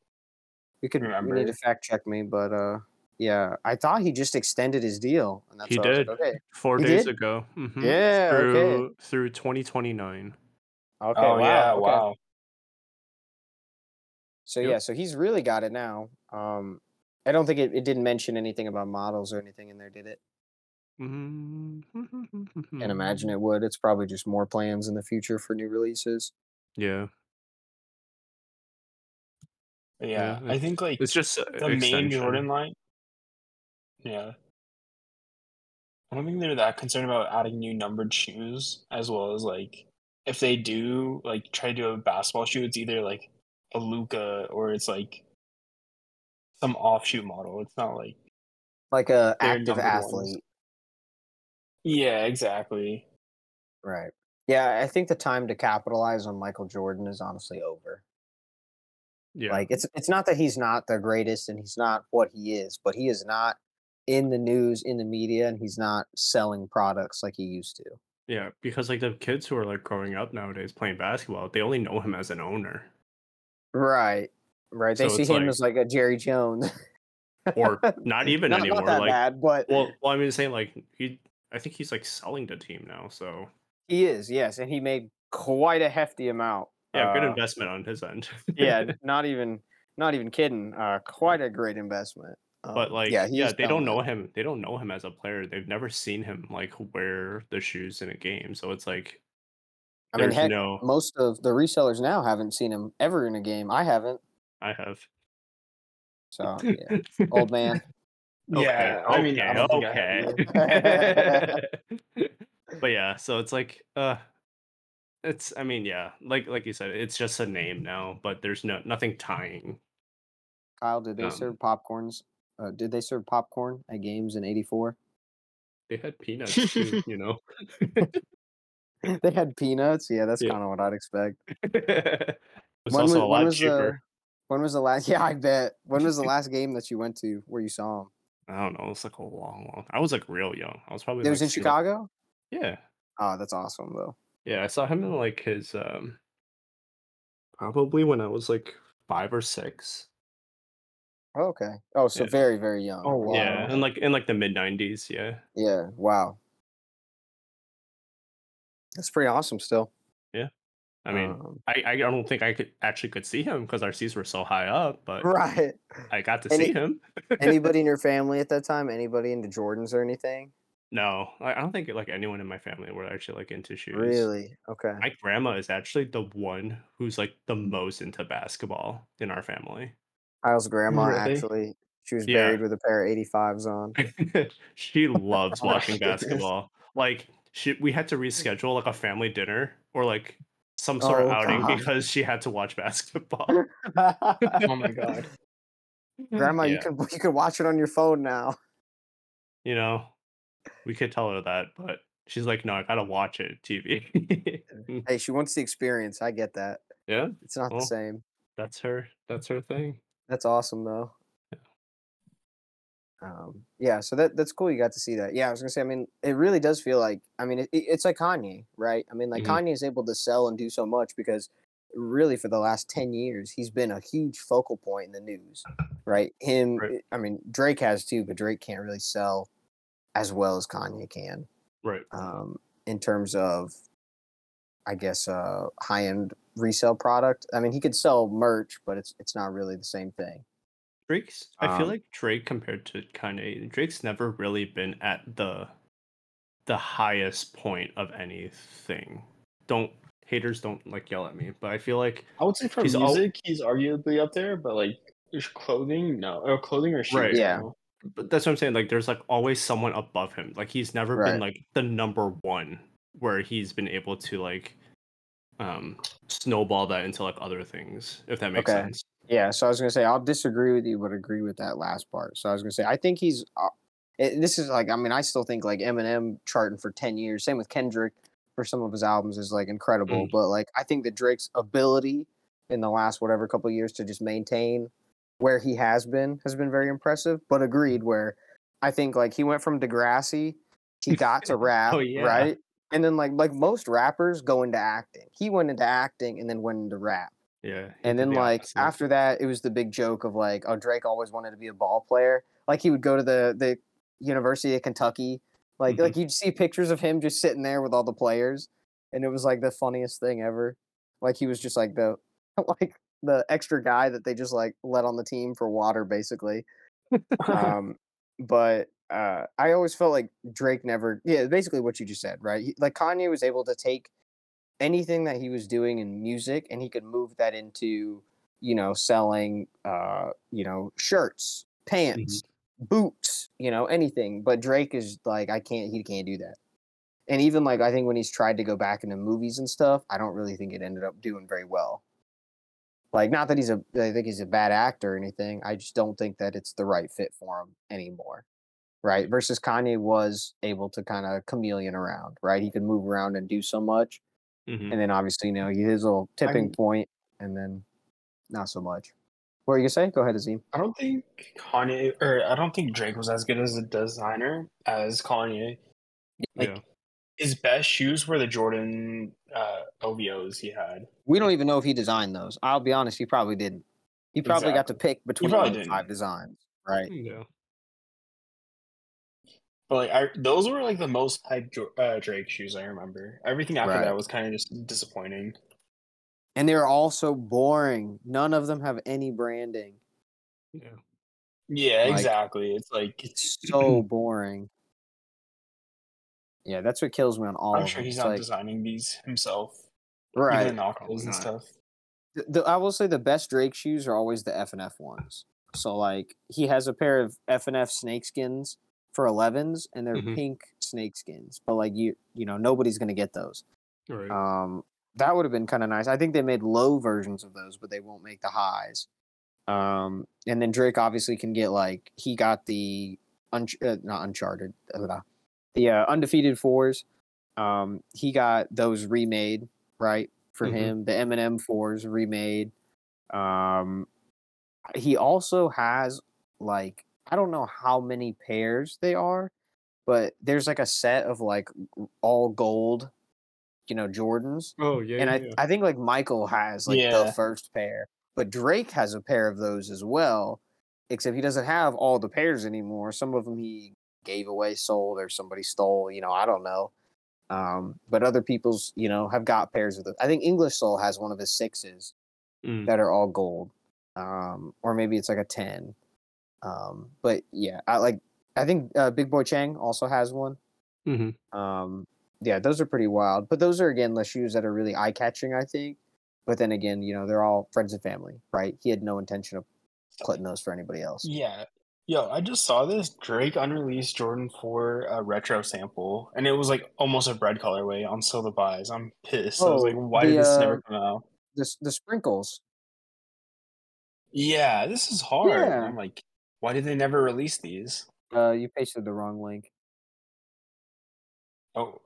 We could we need remember. to fact check me, but uh, yeah, I thought he just extended his deal, and that's He why I was did like, okay, Four He days did? ago. Mhm. Yeah, okay. Through through 2029. okay, oh wow, yeah! okay. Wow. So Yep. yeah, so he's really got it now. Um, I don't think it, it didn't mention anything about models or anything in there, did it? Mhm. Can't imagine it would. It's probably just more plans in the future for new releases. Yeah. Yeah, Yeah, I think like It's just uh, the main. Jordan line. Yeah. I don't think they're that concerned about adding new numbered shoes, as well as like if they do like try to do a basketball shoe, it's either like a Luka or it's like some offshoot model. It's not like Like a active athlete. ones. Yeah, exactly. Right. Yeah, I think the time to capitalize on Michael Jordan is honestly over. Yeah. Like it's it's not that he's not the greatest and he's not what he is, but he is not in the news, in the media, and he's not selling products like he used to. yeah, because like the kids who are like growing up nowadays playing basketball, they only know him as an owner. Right. Right. They So see him like- as like a Jerry Jones. Or not even not, anymore. Not that like bad, but well well I mean saying like he I think he's like selling the team now, so he is, yes, and he made quite a hefty amount. yeah, good Uh, investment on his end. yeah, not even not even kidding. Uh, quite a great investment. but Um, like yeah, he's they don't know him. They don't know him as a player. They've never seen him like wear the shoes in a game. So it's like I mean, heck, no most of the resellers now haven't seen him ever in a game. I haven't. I have So yeah, old man. Yeah, I mean, I don't think I okay. but yeah, so it's like uh it's I mean, yeah, like like you said, it's just a name now, but there's no nothing tying. Kyle, did they Um, serve popcorns? Uh, did they serve popcorn at games in '84? They had peanuts too, you know. they had peanuts. Yeah, that's Yeah. kind of what I'd expect. it's When also was- a when lot was the- cheaper. When was the last? Yeah, I bet. When was the last game that you went to where you saw him? I don't know. It's like a long, long. I was like real young. I was probably. It was like, in still- Chicago. Yeah, Oh, that's awesome though. yeah. I saw him in like his um. Probably when I was like five or six. Oh, okay. Oh, so Yeah. very, very young. Oh, wow. Yeah, and like in like the mid '90s. Yeah, Yeah. Wow. That's pretty awesome. Still. I mean, Um, I I don't think I could actually could see him because our seats were so high up, but right. I got to And see him. Anybody in your family at that time? Anybody into Jordans or anything? No, I, I don't think like anyone in my family were actually like into shoes. Really? Okay. My grandma is actually the one who's like the most into basketball in our family. Kyle's grandma Really? actually, she was Yeah. buried with a pair of 85s on. she loves watching basketball. Like she, we had to reschedule like a family dinner or like some sort of Oh, outing God. because she had to watch basketball. Oh my god. Grandma, you Yeah, can you can watch it on your phone now. you know, we could tell her that, but she's like, no, I gotta watch it TV. Hey, she wants the experience. I get that. yeah, It's not Well, the same. that's her. That's her thing. That's awesome though. Um, yeah, so that that's cool. You got to see that. Yeah, I was gonna say. I mean, it really does feel like. I mean, it, it- it's like Kanye, right? I mean, like Mhm. Kanye is able to sell and do so much because, really, for the last ten years, he's been a huge focal point in the news, right? Him. Right. I mean, Drake has too, but Drake can't really sell as well as Kanye can. Right. um, in terms of, I guess, uh, high end resale product. I mean, he could sell merch, but it's it's not really the same thing. Drake's. I feel Um, like Drake compared to Kanye, Drake's never really been at the the highest point of anything. Don't haters don't like yell at me, but I feel like I would say for He's al- music, he's arguably up there, but like there's clothing, no, or clothing or shoes. Right. Yeah. no. but that's what I'm saying. Like there's like always someone above him. Like he's never Right. been like the number one where he's been able to like um snowball that into like other things, if that makes Okay. sense. Yeah, so I was gonna say I'll disagree with you, but agree with that last part. So I was gonna say I think he's. Uh, it, this is like I mean I still think like Eminem charting for ten years. Same with Kendrick for some of his albums is like incredible, but like I think that Drake's ability in the last whatever couple years to just maintain where he has been has been very impressive. But agreed, where I think like he went from Degrassi, he got to rap, Oh, yeah. right? And then like like most rappers go into acting. He went into acting and then went into rap. Yeah. And then like opposite. after that, it was the big joke of like, oh, Drake always wanted to be a ball player. Like he would go to the the University of Kentucky. Like Mhm. like you'd see pictures of him just sitting there with all the players, and it was like the funniest thing ever. Like he was just like the like the extra guy that they just like let on the team for water, basically. um, but uh, I always felt like Drake never, yeah, basically what you just said, right? He, like Kanye was able to take anything that he was doing in music and he could move that into, you know, selling, uh, you know, shirts, pants, boots, you know, anything. But Drake is like, I can't, he can't do that. And even like, I think when he's tried to go back into movies and stuff, I don't really think it ended up doing very well. Like, not that he's a, I think he's a bad actor or anything. I just don't think that it's the right fit for him anymore. Right. Versus Kanye was able to kind of chameleon around, right? He could move around and do so much. Mhm. And then obviously, you know, his little tipping I'm- point, and then not so much. What are you gonna say? Go ahead, Azeem. I don't think Kanye or I don't think Drake was as good as a designer as Kanye. Like yeah. his best shoes were the Jordan uh, OVOs he had. We don't even know if he designed those. I'll be honest, he probably didn't. He probably got to pick between probably didn't. five designs, right? Yeah. But like I, those were like the most hyped uh, Drake shoes I remember. Everything after Right. that was kind of just disappointing. And they're all so boring. None of them have any branding. Yeah. Yeah, Like- exactly. It's like It's so boring. Yeah, that's what kills me on all I'm of sure them. he's It's not like, desiging these himself. right. Even the knockoffs Probably and stuff. the, the- I will say the best Drake shoes are always the F and F ones. So like he has a pair of F and F snakeskins for 11s, and they're Mhm. pink snakeskins. But like you, you know, nobody's gonna get those. Right. Um, that would have been kind of nice. I think they made low versions of those, but they won't make the highs. Um, and then Drake obviously can get like he got the un- uh, not Uncharted, uh, the uh, undefeated fours. Um, he got those remade right for Mhm. him. The Eminem fours remade. Um, he also has like I don't know how many pairs they are, but there's like a set of like all gold, you know, Jordans oh yeah. and I, yeah, yeah. I think like Michael has like Yeah. the first pair, but Drake has a pair of those as well. Except he doesn't have all the pairs anymore. Some of them he gave away, sold, or somebody stole. You know, I don't know. Um, but other people's, you know, have got pairs of those. I think English Soul has one of his sixes Mm. that are all gold, um, or maybe it's like a ten. Um, but yeah, I like. I think uh, Big Boy Chang also has one. Mhm. Um, yeah, those are pretty wild. But those are again the shoes that are really eye catching, I think. But then again, you know, they're all friends and family, right? He had no intention of putting those for anybody else. Yeah. Yo, I just saw this Drake unreleased Jordan 4 uh, retro sample, and it was like almost a bread colorway on Sotheby's. I'm pissed. I was Oh, like, why the, did this uh, never come out? The the sprinkles. Yeah, this is hard. Yeah. I'm like, why did they never release these? Uh, you pasted the wrong link. Oh.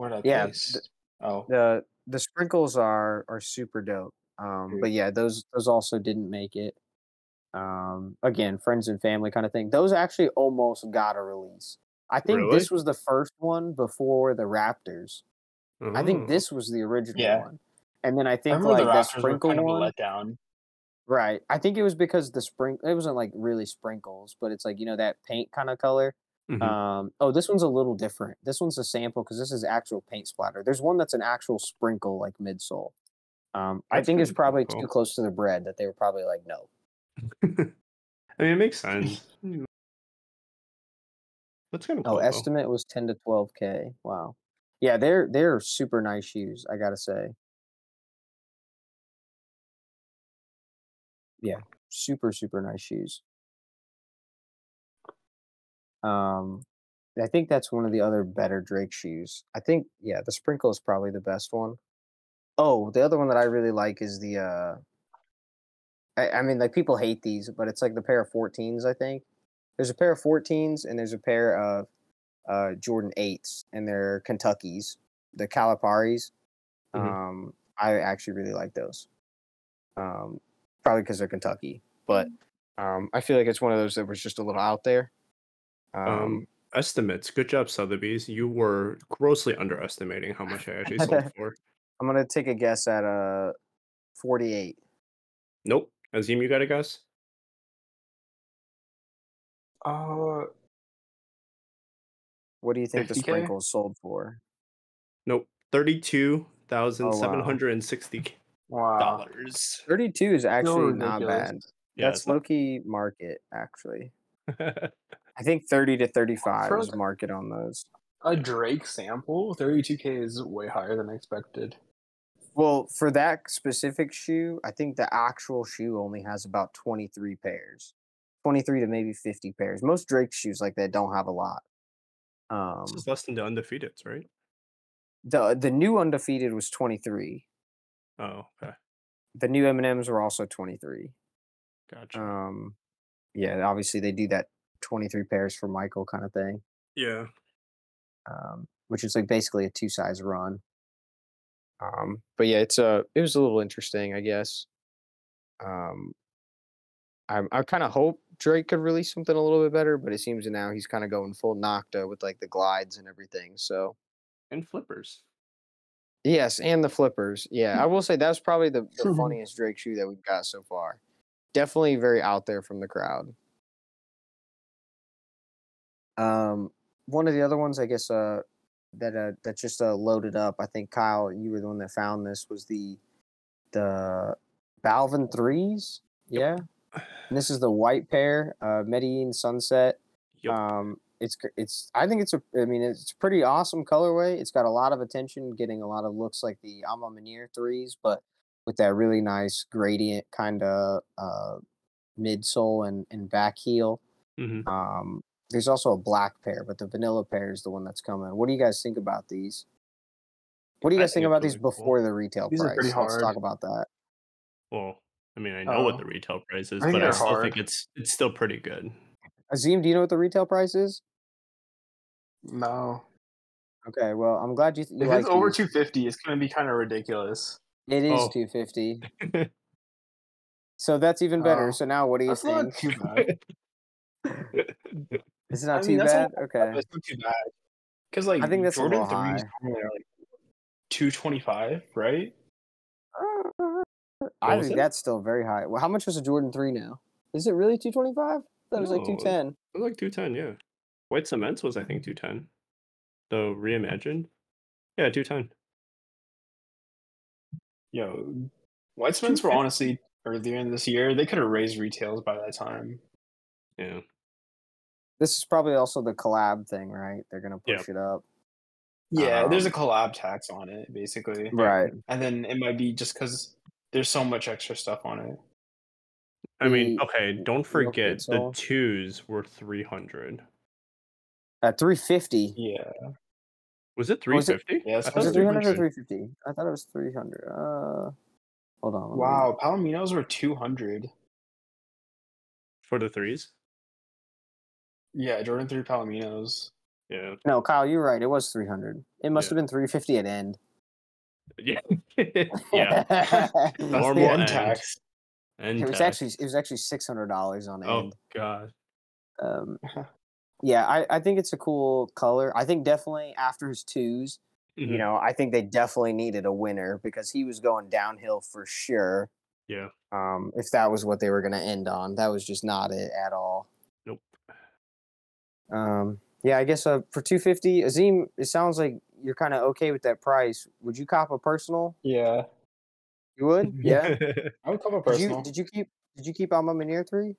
Did I Yeah, place? th- oh. the The sprinkles are are super dope. Um, but yeah, those those also didn't make it. Um, again, friends and family kind of thing. Those actually almost got a release. I think Really? this was the first one before the Raptors. I think this was the original Yeah. one. And then I I think remember like the the sprinkle kind of one, letdown. Right? I think it was because the spring it wasn't like really sprinkles, but it's like you know that paint kind of color. Mhm. Um, oh, this one's a little different. This one's a sample because this is actual paint splatter. There's one that's an actual sprinkle like midsole. Um, I think it's probably cool. too close to the bread that they were probably like no. I mean, it makes sense. Mm. That's kind of Oh, cool. though. estimate was 10 to 12k. Wow. Yeah, they're they're super nice shoes, I gotta say. Yeah, super super nice shoes. Um, I think that's one of the other better Drake shoes. I think yeah, the sprinkle is probably the best one. Oh, the other one that I really like is the uh I, I mean like people hate these, but it's like the pair of 14s, I think. There's a pair of 14s and there's a pair of uh Jordan 8s and they're Kentuckies, the Caliparis. Mhm. Um I actually really like those. Um probably because they're Kentucky, but um I feel like it's one of those that was just a little out there. Um, Um, estimates. Good job, Sotheby's. You were grossly underestimating how much I actually sold for. I'm gonna take a guess at uh 48. Nope. Azeem, you got a guess? Uh, What do you think the 50K? sprinkles sold for? Nope. Thirty-two thousand Oh, wow. seven hundred and sixty wow. dollars. 32 is Still actually not bad. Yeah, That's it's low key market actually. I think 30 to 35 For is market on those. A Drake sample, 32k is way higher than expected. Well, for that specific shoe, I think the actual shoe only has about 23 pairs. 23 to maybe 50 pairs. Most Drake shoes like that don't have a lot. Um, This is less than the undefeateds, right? the the new undefeated was 23. Oh, okay. The new Eminems were also 23. Gotcha. Um, yeah, obviously they do that 23 pairs for Michael kind of thing, yeah. um, which is like basically a two size run. Um, but yeah, it's a it was a little interesting, I guess. Um, I I kind of hope Drake could release something a little bit better, but it seems that now he's kind of going full Nocta with like the glides and everything. So And flippers. Yes, and the flippers. Yeah, I will say that was probably the, the funniest Drake shoe that we've got so far. Definitely very out there from the crowd. Um, one of the other ones, I guess, uh, that uh, that just uh, loaded up. I think Kyle, you were the one that found this. Was the the Balvin threes? Yeah, and this is the white pair, uh, Medellin Sunset. Yep. Um, it's it's I think it's a I mean it's a pretty awesome colorway. It's got a lot of attention, getting a lot of looks like the A Ma Maniére threes, but with that really nice gradient kind of uh, midsole and and back heel. hmm Um, there's also a black pair, but the vanilla pair is the one that's coming. What do you guys think about these? What do you I guys think think it's about these really cool. before the retail These price? Let's talk about that. Well, I mean, I know what Oh. the retail price is, I but I still hard. think it's it's still pretty good. Azeem, do you know what the retail price is? No. Okay, well, I'm glad you, th- you If like it's over these. 250, it's going to be kind of ridiculous. It is Oh. 250. So that's even better. Oh, so now what do you That's not think? too bad. Is it not I too mean, that's bad? lot, Okay. but It's not too bad. Because, like, I think that's Jordan little 3s high. normally are like 225, right? Uh, I think it? that's still very high. Well, how much was a Jordan 3 now? Is it really 225? That was like 210. It was like 210, yeah. White Cements was, I think, 210. The reimagined. Yeah, 210. Yo, White Cements were honestly earlier in this year. They could have raised retails by that time. Yeah. This is probably also the collab thing, right? They're going to Yeah. push it up. Yeah, there's a Um, collab tax on it, basically. Right. And then it might be just because there's so much extra stuff on it. I mean, okay, don't forget the twos were 300. At 350. Yeah. Was it Was it- 350? Yeah, it's I thought Was it was be 300 or 350? I thought it was 300. Uh, hold on. let me- Wow, Palominos were 200. For the threes? Yeah, Jordan 3 Palominos. Yeah. No, Kyle, you're right. It was 300. It must Yeah. have been 350 at end. Yeah. yeah. That's Normal the end end. tax. And it was tax. actually it was actually six hundred dollars on it. Oh end. god. Um, yeah, I, I think it's a cool color. I think definitely after his 2s you Mhm. know, I think they definitely needed a winner because he was going downhill for sure. Yeah. Um, if that was what they were going to end on, that was just not it at all. Nope. Um, yeah, I guess uh, for two fifty, Azeem, it sounds like you're kind of okay with that price. Would you cop a personal? Yeah. You would, yeah. I would cover did you personal. did you keep did you keep A Ma Maniére three?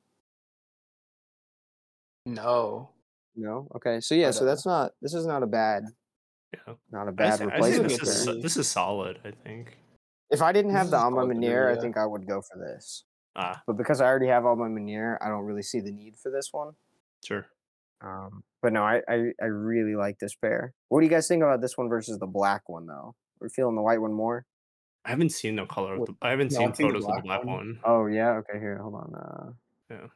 No. No. Okay. So yeah. So that's not. This is not a bad. Yeah. Not a I bad say- I say replacement. this is there. there. this is solid, I think. If I didn't This have the is Alma solid to me, Manier, I yeah. think I would go for this. Ah, But because I already have A Ma Maniére, I don't really see the need for this one. sure. Um, but no, I, I I really like this pair. What do you guys think about this one versus the black one though? We're feeling the white one more. I haven't seen the color of the I haven't No, seen I think the photos of the black black one. one. Oh yeah. Okay. Here, hold on. Uh, Yeah.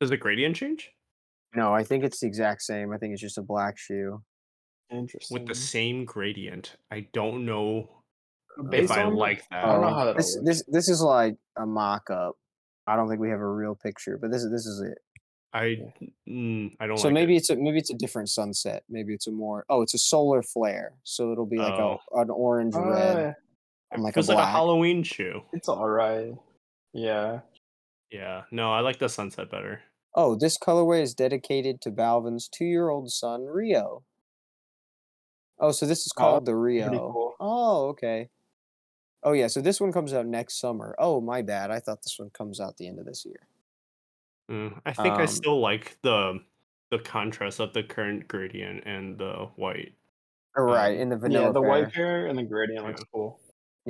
Does the gradient change? no, I think it's the exact same. I think it's just a black shoe. Interesting. With the same gradient. I don't know Based if I on- like that. I don't know Oh, how that this works. this this is like a mock-up. I don't think we have a real picture, but this is this is it. I mm, I don't So like maybe it. it's a maybe it's a different sunset. Maybe it's a more oh, it's a solar flare. So it'll be like Oh. a an orange red And like feels a like a. Halloween shoe. it's alright. Yeah. Yeah. No, I like the sunset better. Oh, this colorway is dedicated to Balvin's two-year-old son Rio. Oh, so this is Oh, called the Rio. cool. Oh, okay. Oh yeah, so this one comes out next summer. Oh, my bad. I thought this one comes out the end of this year. Mm, I think I Um, still like the the contrast of the current gradient and the white. Oh, right, Um, in the vanilla Yeah, the pair. white pair and the gradient looks cool.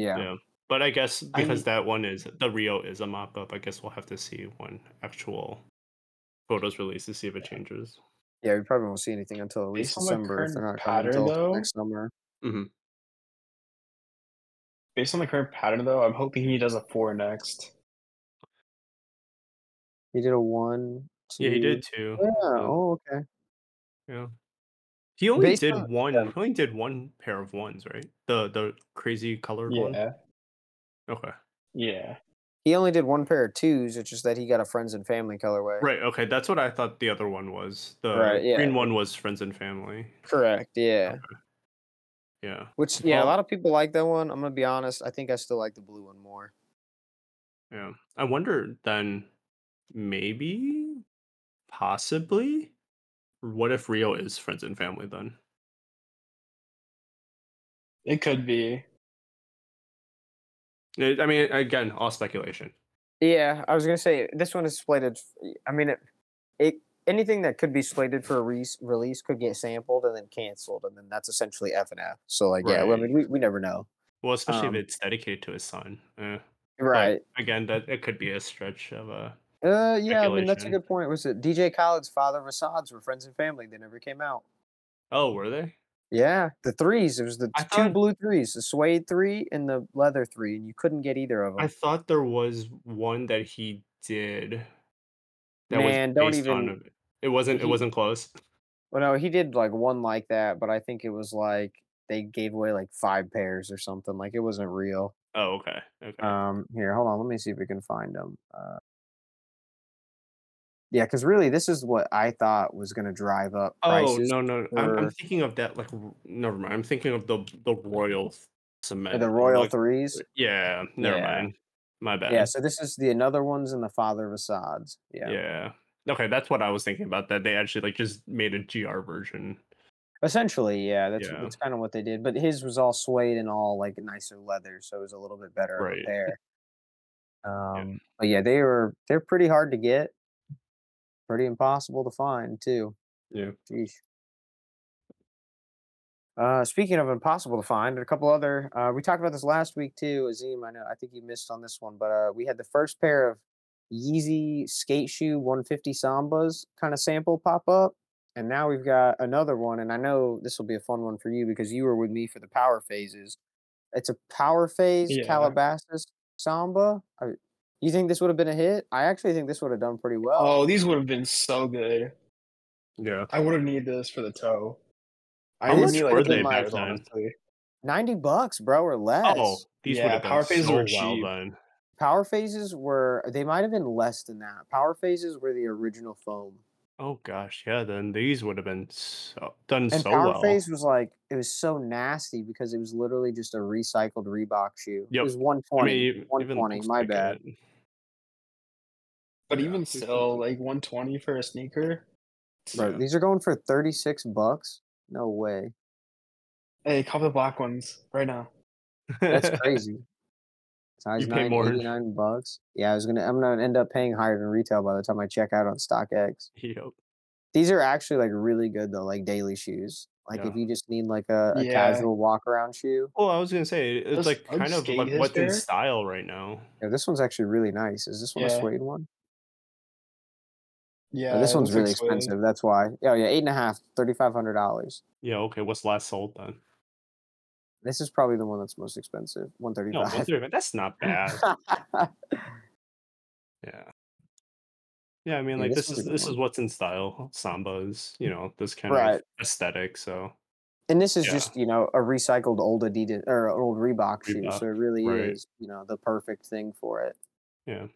Yeah. Yeah. But I guess I because mean- that one is the Rio is a mock up, I guess we'll have to see when actual photos released to see if it changes. Yeah, we probably won't see anything until at least Based the December if they're current not coming pattern, until though- next summer. Mm-hmm. Based on the current pattern, though, I'm hoping he does a four next. He did a one. Two. Yeah, he did too. Yeah. so, Oh, okay. yeah. He only Based did on- one. He only did one pair of ones, right? The the crazy colored one. Yeah, Okay. yeah. He only did one pair of twos. It's just that he got a friends and family colorway. Right. Okay. That's what I thought the other one was. The Right, yeah. green one was friends and family. Correct. Yeah. Yeah. Which yeah, a Well- lot of people like that one. I'm gonna be honest. I think I still like the blue one more. Yeah. I wonder then maybe possibly what if Rio is friends and family then? It could be. I I mean again, all speculation. Yeah, I was gonna say this one is slated. I mean, it, it anything that could be slated for a re- release could get sampled and then canceled, and then that's essentially F and F. So like, yeah, well, I mean, we, we never know. Well, especially Um, if it's dedicated to his son. Eh. But Right. again, that it could be a stretch of a Uh, yeah, I mean that's a speculation. good point. Was it DJ Khaled's father Rasads were friends and family? They never came out. Oh, were they? Yeah, the threes. It was the I two thought- blue threes, the suede three and the leather three, and you couldn't get either of them. I thought there was one that he did. That Man, was don't on even- it. It wasn't. It he- wasn't close. Well, no, he did like one like that, but I think it was like they gave away like five pairs or something. Like it wasn't real. Oh, okay. Okay. Um, here, hold on. Let me see if we can find them. Uh, yeah, because really, this is what I thought was going to drive up oh no, no. I'm, I'm thinking of that. Like, never mind. I'm thinking of the the royal cement. the Royal like- Threes. Yeah. Never Yeah. mind. My bad. Yeah, so this is the another ones and the Father of Asahd's. Yeah. Yeah. Okay, that's what I was thinking about. That they actually like just made a GR version. Essentially, yeah, that's Yeah. that's kind of what they did. But his was all suede and all like nicer leather, so it was a little bit better Right. pair. Um, but yeah, they were they're pretty hard to get, pretty impossible to find too. Yeah. Sheesh. Uh, speaking of impossible to find, a couple other. Uh, we talked about this last week too, Azeem. I know. I think you missed on this one, but uh, we had the first pair of Yeezy skate shoe 150 Sambas kind of sample pop up, and now we've got another one. And I know this will be a fun one for you because you were with me for the power phases. It's a power phase Yeah. Calabasas Samba. I, you think this would have been a hit? I actually think this would have done pretty well. Oh, these would have been so good. Yeah. I would have needed this for the toe. I How would much need were like they three back pairs, then? honestly. 90 bucks, bro, or less. Oh, these Yeah, would have power phases so were well cheap. Power phases were they might have been less than that. Power phases were the original foam. Oh gosh, yeah. Then these would have been so, done And so power well. phase was like it was so nasty because it was literally just a recycled Reebok shoe. It Yep. was I mean, 120, my like bad. it. But Yeah, even these still, have- like 120 for a sneaker. Bro, Yeah. these are going for 36 bucks. No way. Hey, cop the black ones right now. That's crazy. Size You pay 9, more. 89 bucks. Yeah, I was gonna I'm gonna end up paying higher than retail by the time I check out on StockX. Yep. These are actually like really good though, like daily shoes. Like if you just need like a, a Yeah. casual walk around shoe. Well, I was gonna say it's Those like kind of like what's in style right now. Yeah, this one's actually really nice. Is this one a suede one? Yeah, this one's really like expensive. That's why. Oh yeah, eight and a half, thirty five hundred dollars. Yeah. Okay. What's last sold then? This is probably the one that's most expensive. One thirty No, five. 135. That's not bad. Yeah. Yeah, I mean, Yeah, like this this is this one. is what's in style. Sambas, you know, this kind of aesthetic. So and this is Yeah. just you know a recycled old Adidas or an old Reebok, shoe, so it really right. is you know the perfect thing for it. yeah.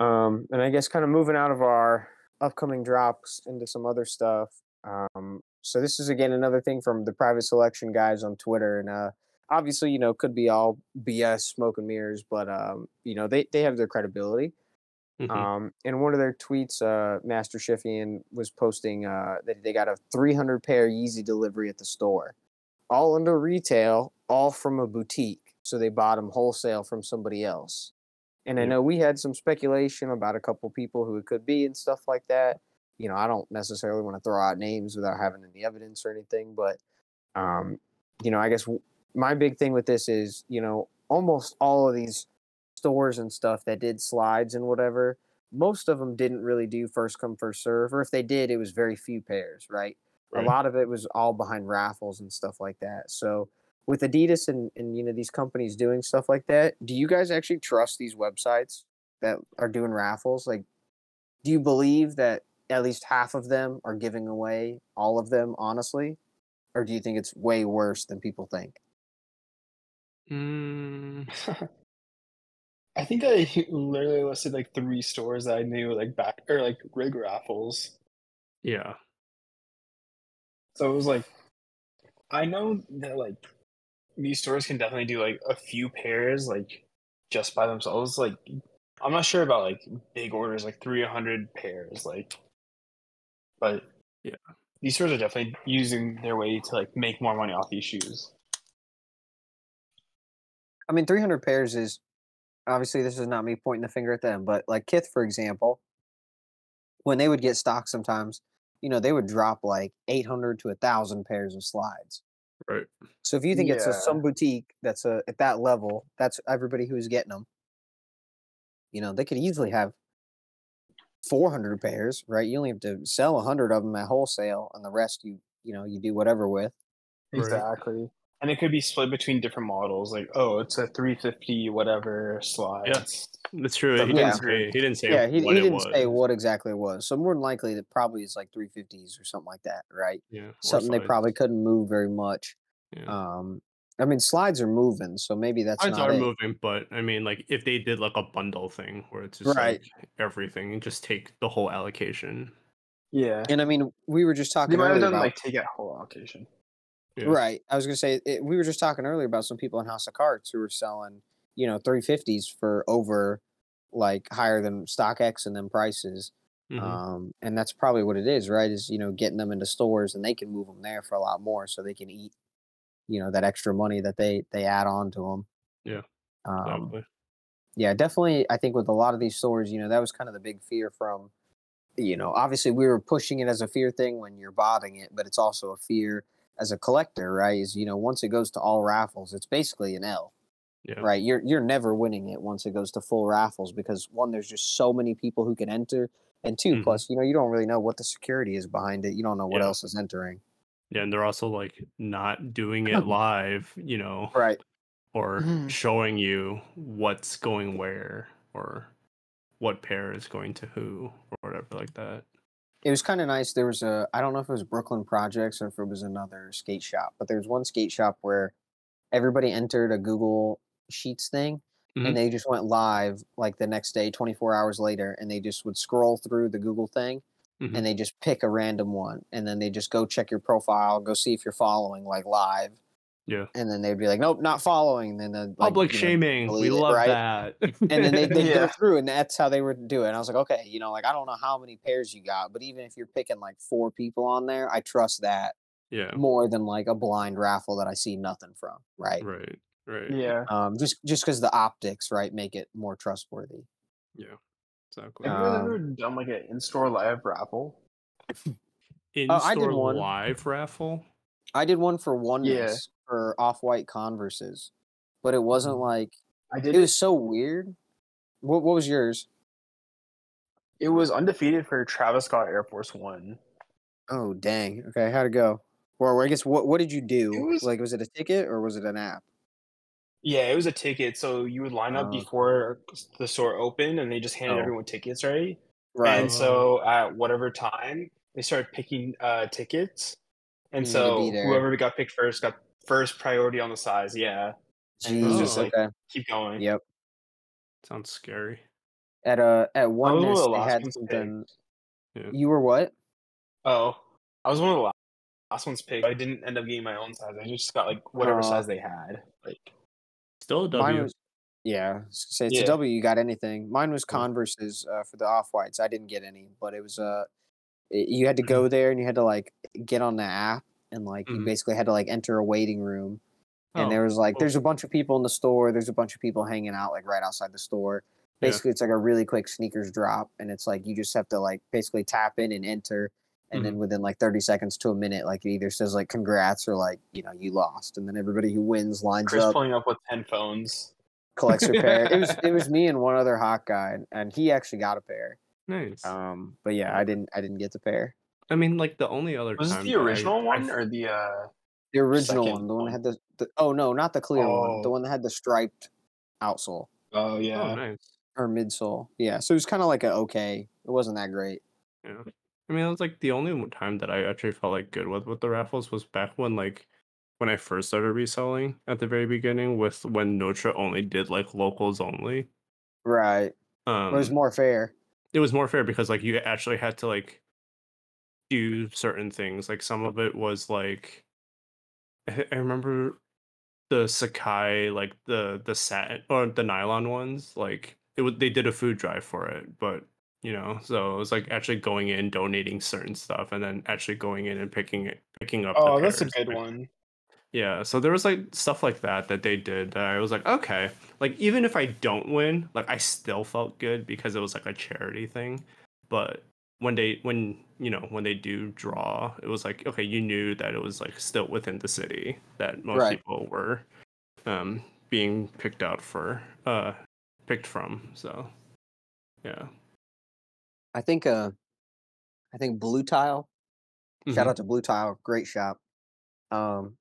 Um, and I guess kind of moving out of our upcoming drops into some other stuff. Um, so this is again another thing from the private selection guys on Twitter, and uh, obviously you know could be all BS, smoke and mirrors, but um, you know they they have their credibility. Mhm. Um, in one of their tweets, uh, Master Shiffian was posting uh, that they got a 300 pair Yeezy delivery at the store, all under retail, all from a boutique. So they bought them wholesale from somebody else. And I know we had some speculation about a couple people who it could be and stuff like that. You know, I don't necessarily want to throw out names without having any evidence or anything, but um, you know, I guess w- my big thing with this is, you know, almost all of these stores and stuff that did slides and whatever most of them didn't really do first come first serve, or if they did, it was very few pairs, right? Right. A lot of it was all behind raffles and stuff like that. So with Adidas and, and you know these companies doing stuff like that, do you guys actually trust these websites that are doing raffles? Like, do you believe that at least half of them are giving away all of them honestly, or do you think it's way worse than people think? Mm, I think I literally listed like three stores that I knew like back or like rig raffles. yeah. So it was like I know that like these stores can definitely do like a few pairs like just by themselves. Like I'm not sure about like big orders like 300 pairs like but Yeah. These stores are definitely using their way to like make more money off these shoes. I mean, 300 pairs is obviously this is not me pointing the finger at them, but like Kith, for example, when they would get stock sometimes, you know, they would drop like 800 to a thousand pairs of slides. Right. So if you think it's a, Yeah. some boutique that's a, at that level, that's everybody who's getting them. You know, they could easily have 400 pairs, right? You only have to sell 100 of them at wholesale, and the rest you, you know, you do whatever with. Right. Exactly. And it could be split between different models. Like, oh, it's a 350 whatever slides. That's true. But He yeah. didn't say. He didn't say. yeah, he, what he didn't was. say what exactly it was. So more than likely, that probably is like 350s or something like that, right? Yeah. or Something they probably couldn't move very much. Yeah. Um, I mean, slides are moving, so maybe that's Slides not are it. moving, but I mean, like if they did like a bundle thing where it's just Right. like everything and just take the whole allocation. Yeah. And I mean, we were just They talking might have earlier done about like take out whole allocation. Yeah. Right. I was gonna say it, we were just talking earlier about some people in House of Cards who were selling, you know, three fifties for over like higher than StockX and them prices. Mhm. Um, and that's probably what it is, right? Is you know getting them into stores and they can move them there for a lot more, so they can eat, you know, that extra money that they they add on to them. Yeah, Um, Exactly. yeah, definitely. I think with a lot of these stores, you know, that was kind of the big fear from, you know, obviously we were pushing it as a fear thing when you're botting it, but it's also a fear as a collector, right? Is you know, once it goes to all raffles, it's basically an L, Yeah. right? You're you're never winning it once it goes to full raffles because one, there's just so many people who can enter, and 2 Mhm. plus, you know, you don't really know what the security is behind it. You don't know what Yeah. else is entering. Yeah, and they're also like not doing it live, you know, Right. or Mhm. showing you what's going where or what pair is going to who or whatever like that. It was kind of nice. There was a I don't know if it was Brooklyn Projects or if it was another skate shop, but there was one skate shop where everybody entered a Google Sheets thing Mhm. and they just went live like the next day, 24 hours later, and they just would scroll through the Google thing Mhm. and they just pick a random one and then they just go check your profile, go see if you're following like live. Yeah. And then they'd be like, Nope, not following. And then like, Public you know, shaming. We delete it, love right? that. and then they they go Yeah. through and that's how they would do it. And I was like, okay, you know, like I don't know how many pairs you got, but even if you're picking like four people on there, I trust that yeah. more than like a blind raffle that I see nothing from, right? Right. Right. Yeah. Um, just just because the optics, right, make it more trustworthy. Yeah. Exactly. Have you Um, ever done like an in-store live raffle? In I did store one. live raffle. I did one for one. oneness for off white Converses, but it wasn't Mm. like I did. it was so weird. What what was yours? It was undefeated for Travis Scott Air Force One. Oh dang. Okay, how'd it go? Well, I guess what what did you do? was- like, was it a ticket or was it an app? Yeah, it was a ticket. So you would line up Oh. before the store opened, and they just handed Oh. everyone tickets, right? Right. And so at whatever time they started picking uh, tickets, and You so be there. whoever got picked first got first priority on the size. Yeah, and Jeez, just like okay. keep going. Yep. Sounds scary. At uh at one of oneness the they had something. Yeah. You were what? Oh, I was one of the last, last ones picked. I didn't end up getting my own size. I just got like whatever Uh, size they had. Like Still a W. Mine was. Yeah, I was say it's Yeah. a W. You got anything? Mine was Yeah. Converse's uh, for the off whites. I didn't get any, but it was uh, it- you had to Mm-hmm. go there and you had to like get on the app and like you Mhm. basically had to like enter a waiting room. And Oh, there was like, cool. there's a bunch of people in the store. There's a bunch of people hanging out like right outside the store. Yeah. Basically, it's like a really quick sneakers drop, and it's like you just have to like basically tap in and enter, and Mm-hmm. then within like 30 seconds to a minute, like it either says like congrats or like you know you lost, and then everybody who wins lines Chris up. pulling up with ten phones. collects a pair. It was it was me and one other hot guy, and he actually got a pair. Nice. Um, but yeah, I didn't I didn't get the pair. I mean, like the only other Was it the original I one f- or the uh The original one, the one that had the, the oh no, not the clear one, the Oh. one that had the striped outsole Oh Oh, yeah. nice. or midsole. Yeah, so it was kind of like a okay. It wasn't that great. Yeah. I mean, it was like the only time that I actually felt like good with with the raffles was back when like when I first started reselling at the very beginning with when Notre only did like locals only. Right. Um, it was more fair. It was more fair because like you actually had to like do certain things. Like some of it was like I I remember the Sacai, like the the satin or the nylon ones. Like it was they did a food drive for it, but you know, so it was like actually going in, donating certain stuff, and then actually going in and picking it, picking up. Oh, that's a good one. Yeah, so there was like stuff like that that they did that I was like, okay, like even if I don't win, like I still felt good because it was like a charity thing. But when they when you know when they do draw, it was like okay, you knew that it was like still within the city that most Right. people were um being picked out for uh picked from. So yeah. I think uh I think Blue Tile. Shout Mhm. out to Blue Tile, great shop. Um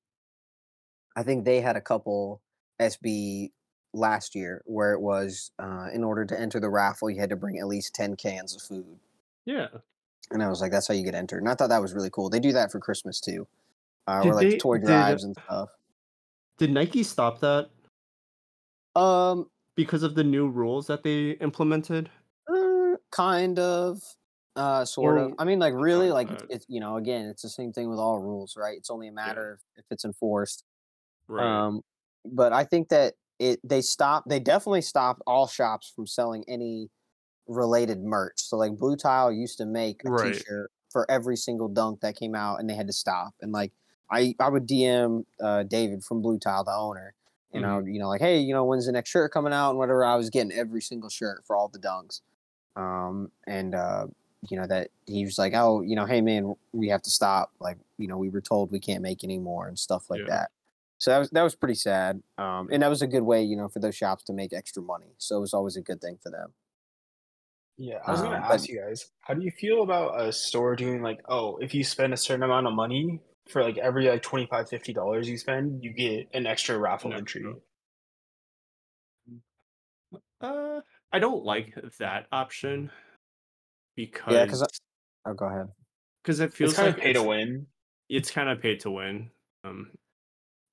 I think they had a couple SB last year where it was uh in order to enter the raffle you had to bring at least 10 cans of food. Yeah. And I was like that's how you get entered. And I thought that was really cool. They do that for Christmas too. Uh Did or like they- toy did- drives and stuff. Did Nike stop that Um because of the new rules that they implemented? Uh, kind of uh sort of i mean like really like it's, it's you know again it's the same thing with all rules right it's only a matter of if it's enforced Right. um but i think that it they stopped they definitely stopped all shops from selling any related merch. So like blue tile used to make a Right. shirt for every single dunk that came out and they had to stop. And like i i would dm uh david from blue tile the owner you know you know like hey you know when's the next shirt coming out? and whatever i was getting every single shirt for all the dunks. Um and uh you know that he was like oh you know hey man we have to stop. Like you know we were told we can't make any more and stuff like Yeah. that so that was that was pretty sad um and that was a good way you know for those shops to make extra money so it was always a good thing for them Yeah, I was gonna Um, but- ask you guys, how do you feel about a store doing like, oh, if you spend a certain amount of money for like every like 25 50 dollars you spend, you get an extra raffle No, entry. no. Uh, I don't like that option because Yeah, 'cause I- oh go ahead because it feels It's kind like of pay to win. It's kind of pay to win. Um,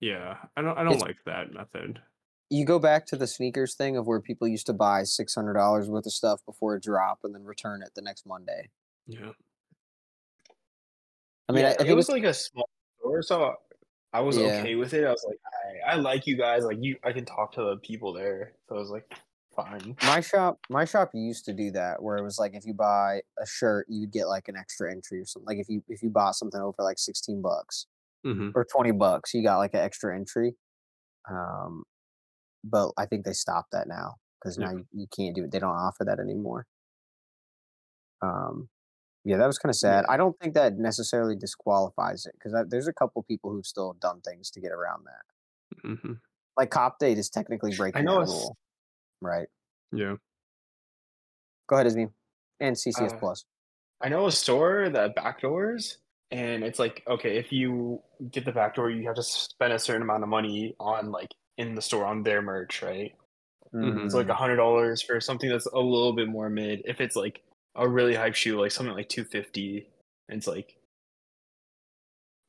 yeah, I don't. I don't It's- like that method. you go back to the sneakers thing of where people used to buy $600 worth of stuff before a drop and then return it the next monday Yeah. i mean yeah, I, I think it was like a small store, so I was Yeah. okay with it. I was like, I, I like you guys. Like you, I can talk to the people there. So I was like, fine. my shop my shop used to do that where it was like if you buy a shirt you'd get like an extra entry or something like if you if you bought something over like 16 bucks hmm or 20 bucks you got like an extra entry um but i think they stopped that now because now you, you can't do it they don't offer that anymore um yeah that was kind of Yeah. sad i don't think that necessarily disqualifies it because there's a couple people who've still done things to get around that hmm like cop date is technically breaking know that rule right Yeah. go ahead Ismi. and ccs Uh, plus I know a store that backdoors, and it's like, okay, if you get the backdoor, you have to spend a certain amount of money on like in the store on their merch, right? Mhm. It's like a hundred dollars for something that's a little bit more mid. If it's like a really hype shoe, like something like two fifty, and it's like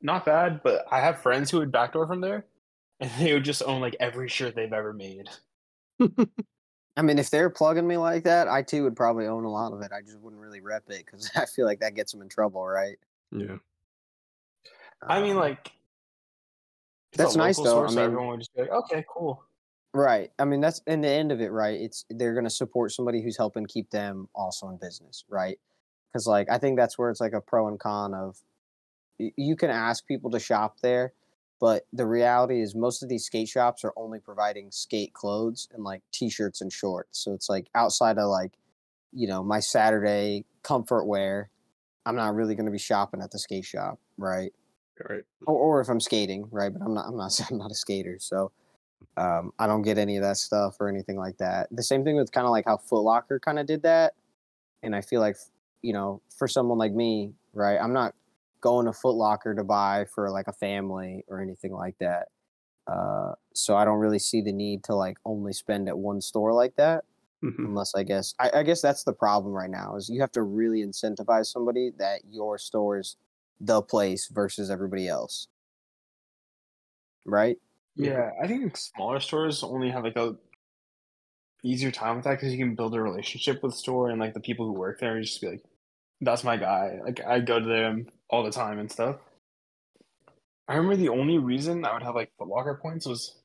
not bad. But I have friends who would backdoor from there, and they would just own like every shirt they've ever made. I mean, if they're plugging me like that, I too would probably own a lot of it. I just wouldn't really rep it because I feel like that gets them in trouble, right? Yeah. I mean, like That's nice, though. store, I mean- everyone would just be like, okay, cool. right. I mean, that's in the end of it, right? It's they're going to support somebody who's helping keep them also in business, right? Because like I think that's where it's like a pro and con of you can ask people to shop there, but the reality is most of these skate shops are only providing skate clothes and like t-shirts and shorts. So it's like outside of like you know my Saturday comfort wear, I'm not really going to be shopping at the skate shop, right? Right. or, or if I'm skating, right? But I'm not. I'm not. I'm not a skater. So, Um, I don't get any of that stuff or anything like that. The same thing with kind of like how Foot Locker kind of did that, and I feel like you know, for someone like me, right? I'm not going to Foot Locker to buy for like a family or anything like that. Uh, so I don't really see the need to like only spend at one store like that Mhm. unless I guess I, I guess that's the problem right now is you have to really incentivize somebody that your store is the place versus everybody else. Right? Yeah, I think smaller stores only have like a easier time with that because you can build a relationship with the store and like the people who work there just be like, that's my guy. Like I go to them all the time and stuff. I remember the only reason I would have like Foot Locker points was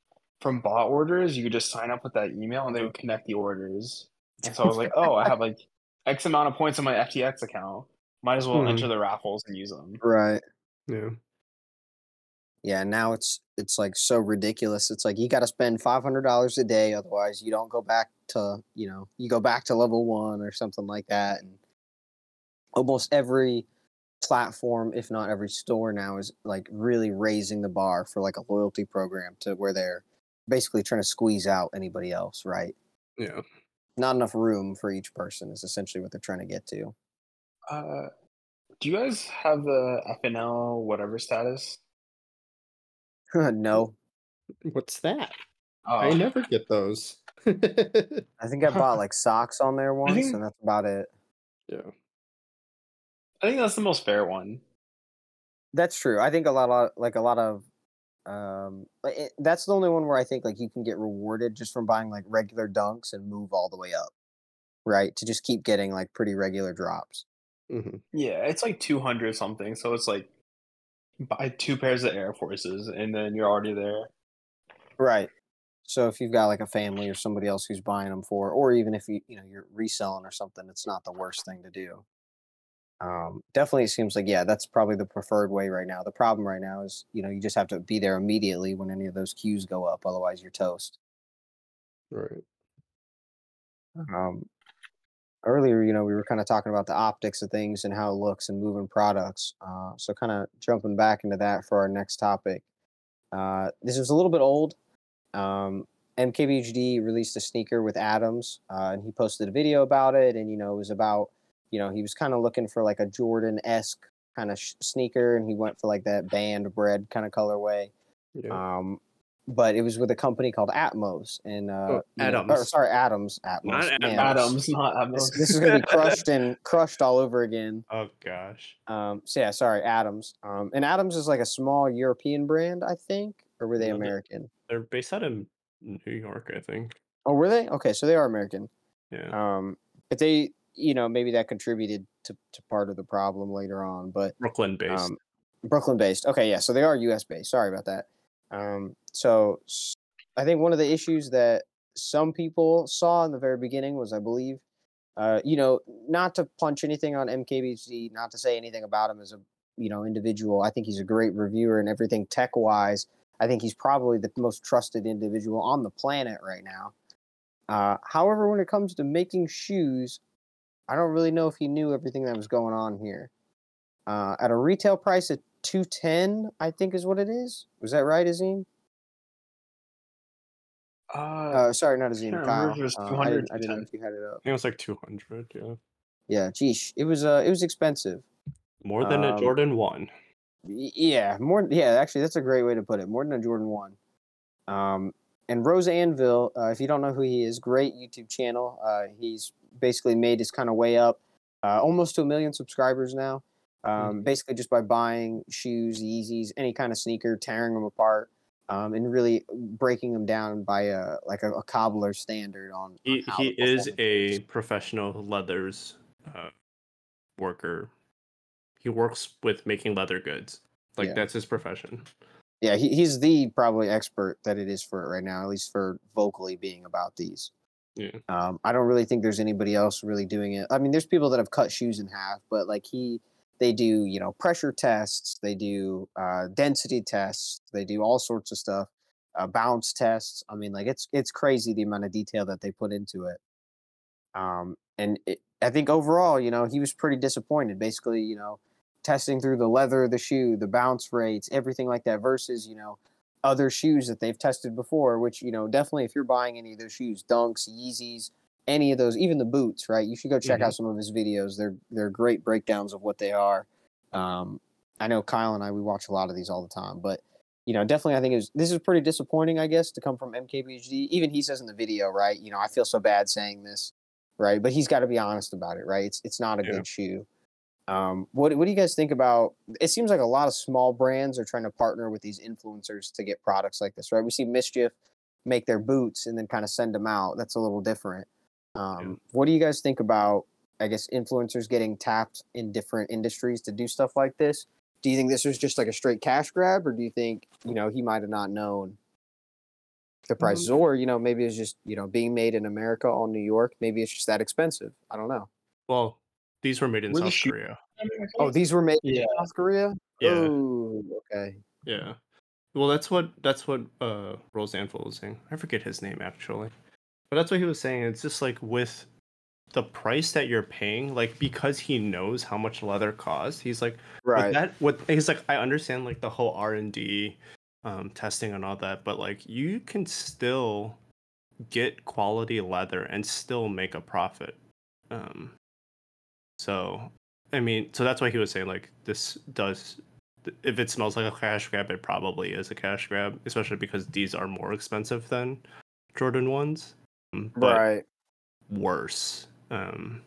from bot orders. You could just sign up with that email and they would connect the orders. And so I was like, oh, I have like X amount of points on my FLX account. Might as well Mhm. enter the raffles and use them. Right. Yeah. Yeah, now it's it's like so ridiculous. It's like you got to spend five hundred dollars a day, otherwise you don't go back to you know you go back to level one or something like that. And almost every platform, if not every store now, is like really raising the bar for like a loyalty program to where they're basically trying to squeeze out anybody else. Right? Yeah. Not enough room for each person is essentially what they're trying to get to. Uh, do you guys have the FNL whatever status? no, What's that? Oh, I never get those. I think I bought like socks on there once, think- and that's about it. yeah. I think that's the most fair one. That's true. I think a lot of like a lot of um it, that's the only one where I think like you can get rewarded just from buying like regular dunks and move all the way up. Right? To just keep getting like pretty regular drops. Hmm Yeah, it's like 200 something. So it's like buy two pairs of Air Forces and then you're already there. Right. So if you've got like a family or somebody else who's buying them for or even if you you know you're reselling or something, it's not the worst thing to do. Um definitely it seems like yeah, that's probably the preferred way right now. The problem right now is, you know, you just have to be there immediately when any of those queues go up, otherwise you're toast. Right. um, earlier, you know, we were kind of talking about the optics of things and how it looks and moving products. Uh, so, kind of jumping back into that for our next topic. Uh, this was a little bit old. Um, MKBHD released a sneaker with Atoms, uh, and he posted a video about it. And you know, it was about, you know, he was kind of looking for like a Jordan esque kind of sh- sneaker, and he went for like that band bread kind of colorway. Yeah. Um, but it was with a company called Atmos and uh, Oh, you know- or, Atoms. sorry, Atmos. Atmos. Not man. Atoms, not This, this is gonna be crushed and crushed all over again. oh gosh. Um, so yeah, sorry, Atoms. Um, and Atoms is like a small European brand, I think, or were they No, American? They're based out in New York, I think. Oh, were they? Okay, so they are American. Yeah. Um, but they, you know, maybe that contributed to, to part of the problem later on. But Brooklyn based. um, Brooklyn based. Okay, yeah, so they are U.S. based. Sorry about that. Um, so I think one of the issues that some people saw in the very beginning was, I believe, uh, you know, not to punch anything on MKBC, not to say anything about him as a you know individual. I think he's a great reviewer and everything tech wise. I think he's probably the most trusted individual on the planet right now. Uh, however, when it comes to making shoes, I don't really know if he knew everything that was going on here. Uh, at a retail price of two ten, I think is what it is. Was that right, Azeem? Uh, Uh, sorry, not Azeem. can't Kyle. it was Uh, I didn't, I if you had it up. I think it was like 200. Yeah. Yeah, geesh, it was uh, it was expensive. More than a Um, Jordan 1. Yeah, more. Yeah, actually, that's a great way to put it. More than a Jordan one. Um, and Rose Anvil, uh, if you don't know who he is, great YouTube channel. Uh, he's basically made his kind of way up, uh, almost to a million subscribers now. Um, Basically, just by buying shoes, Yeezys, any kind of sneaker, tearing them apart, um, and really breaking them down by a like a, a cobbler standard on. on He, how he is a professional leathers uh, worker. He works with making leather goods. Like Yeah. that's his profession. yeah, he, he's the probably expert that it is for it right now, at least for vocally being about these. Yeah. Um, I don't really think there's anybody else really doing it. I mean, there's people that have cut shoes in half, but like he, they do, you know, pressure tests, they do uh, density tests, they do all sorts of stuff, uh, bounce tests. I mean, like it's it's crazy the amount of detail that they put into it. Um, and it, I think overall, you know, he was pretty disappointed. Basically, you know, testing through the leather the shoe, the bounce rates, everything like that, versus you know other shoes that they've tested before. Which you know, definitely, if you're buying any of those shoes, Dunks, Yeezys, any of those, even the boots, right? You should go check out some of his videos. They're they're great breakdowns of what they are. Um, I know Kyle and I we watch a lot of these all the time, but you know, definitely I think it was this is pretty disappointing, I guess, to come from MKBHD. Even he says in the video, right? You know, I feel so bad saying this, right? But he's got to be honest about it, right? It's it's not a Yeah. good shoe. Um, what what do you guys think about? It seems like a lot of small brands are trying to partner with these influencers to get products like this, right? We see Mischief make their boots and then kind of send them out. That's a little different. Um, What do you guys think about? I guess influencers getting tapped in different industries to do stuff like this. Do you think this was just like a straight cash grab, or do you think you know he might have not known the prices, or you know maybe it's just you know being made in America or New York? Maybe it's just that expensive. I don't know. Well, these were made in Were South shoe- Korea. Oh, these were made Yeah. in South Korea. Yeah. Oh, okay. Yeah. Well, that's what that's what uh Rose Anvil was saying. I forget his name actually, but that's what he was saying. It's just like with the price that you're paying, like because he knows how much leather costs, he's like, Right. that what he's like. I understand like the whole R and D, um, testing and all that, but like you can still get quality leather and still make a profit. Um, so I mean, so that's why he was saying like this does if it smells like a cash grab, it probably is a cash grab, especially because these are more expensive than Jordan ones, right. worse. Um,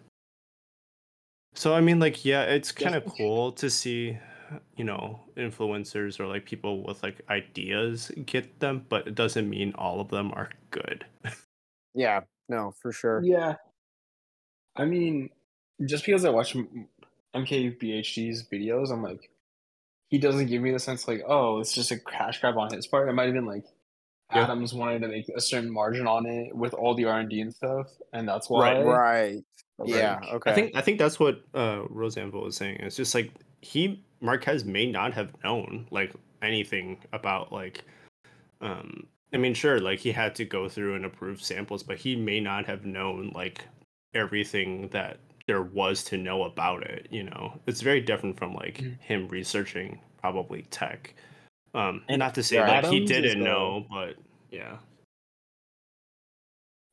so I mean, like, yeah, it's kind of Definitely. cool to see, you know, influencers or like people with like ideas get them, but it doesn't mean all of them are good. Yeah. No, for sure. Yeah. I mean, just because I watch M- MKBHD's videos, I'm like, he doesn't give me the sense like, oh, it's just a cash grab on his part. It might have been like Yeah. Atoms wanted to make a certain margin on it with all the R and D and stuff, and that's why. Right, Right. Yeah. Okay. I think I think that's what uh Rose Anvil was saying. It's just like he Marques may not have known like anything about like um I mean sure like he had to go through and approve samples, but he may not have known like everything that there was to know about it, you know. It's very different from like Mhm. him researching probably tech. Um And not to say Right. like he Atoms is didn't the- know, but yeah.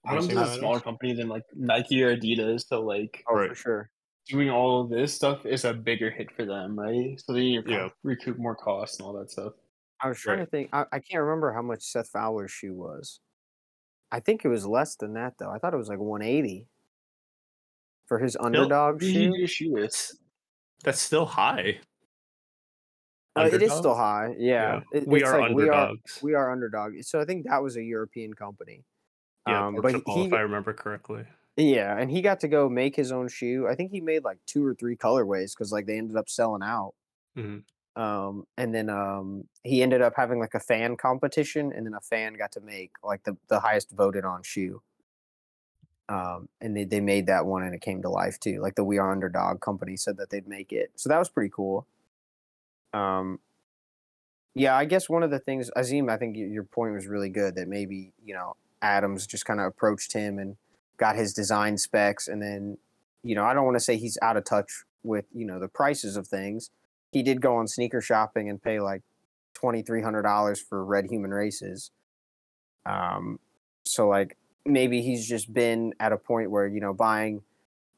Atoms is saying a smaller company than like Nike or Adidas, so like oh, for sure. doing all of this stuff is a bigger hit for them, right? So they need to Yeah. recoup more costs and all that stuff. I was trying Right. to think. I, I can't remember how much Seth Fowler's shoe was. I think it was less than that though. I thought it was like 180 for his underdog Who did you shoe. shoe with? It's that's still high. Uh, it is still high. Yeah, It- we are like we are underdogs. we are underdog. So I think that was a European company. Yeah, Um, but he, if I remember correctly. yeah, and he got to go make his own shoe. I think he made like two or three colorways because like they ended up selling out. Mhm. Um, and then um, he ended up having like a fan competition, and then a fan got to make like the the highest voted on shoe. Um, and they, they made that one, and it came to life too. Like the We Are Underdog company said that they'd make it, so that was pretty cool. Um, yeah, I guess one of the things, Azeem, I think your point was really good that maybe you know Atoms just kind of approached him and got his design specs, and then you know I don't want to say he's out of touch with you know the prices of things. He did go on sneaker shopping and pay like twenty three hundred dollars for Red Human Races. Um, so like maybe he's just been at a point where you know buying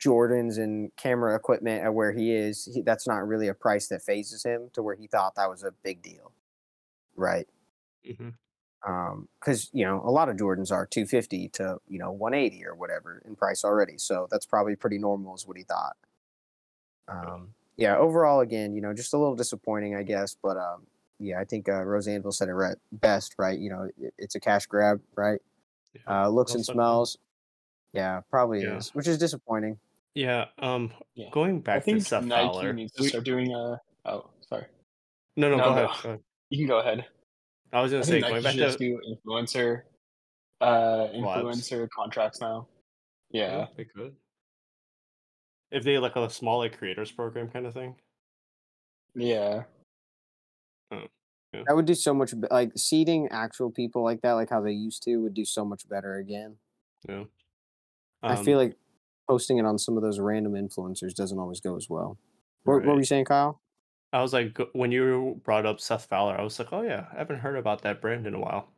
Jordans and camera equipment at where he is. He, that's not really a price that fazes him to where he thought that was a big deal, right? Mhm. Um, because you know a lot of Jordans are two fifty to you know one eighty or whatever in price already, so that's probably pretty normal, is what he thought. Um, yeah, overall, again, you know, just a little disappointing, I guess, but um, yeah, I think uh, Rose Anvil said it right best, right? You know, it, it's a cash grab, right? Yeah. Uh, looks and smells, yeah, probably Yeah. is, which is disappointing. Yeah. Um. Yeah. Going I back to think Seth Nike Fowler. needs to we- start doing a. Oh, sorry. no, no, No, go no. ahead. go ahead. You can go ahead. I was I gonna say think going Nike back should to just do influencer, uh, Collabs. influencer contracts now. Yeah. they could. If they like a small like creators program kind of thing. Yeah. That would do so much, be- like seating actual people like that, like how they used to, would do so much better again. Yeah. I feel Um, like posting it on some of those random influencers doesn't always go as well. What, what were you saying, Kyle? I was like, when you brought up Seth Fowler, I was like, oh yeah, I haven't heard about that brand in a while.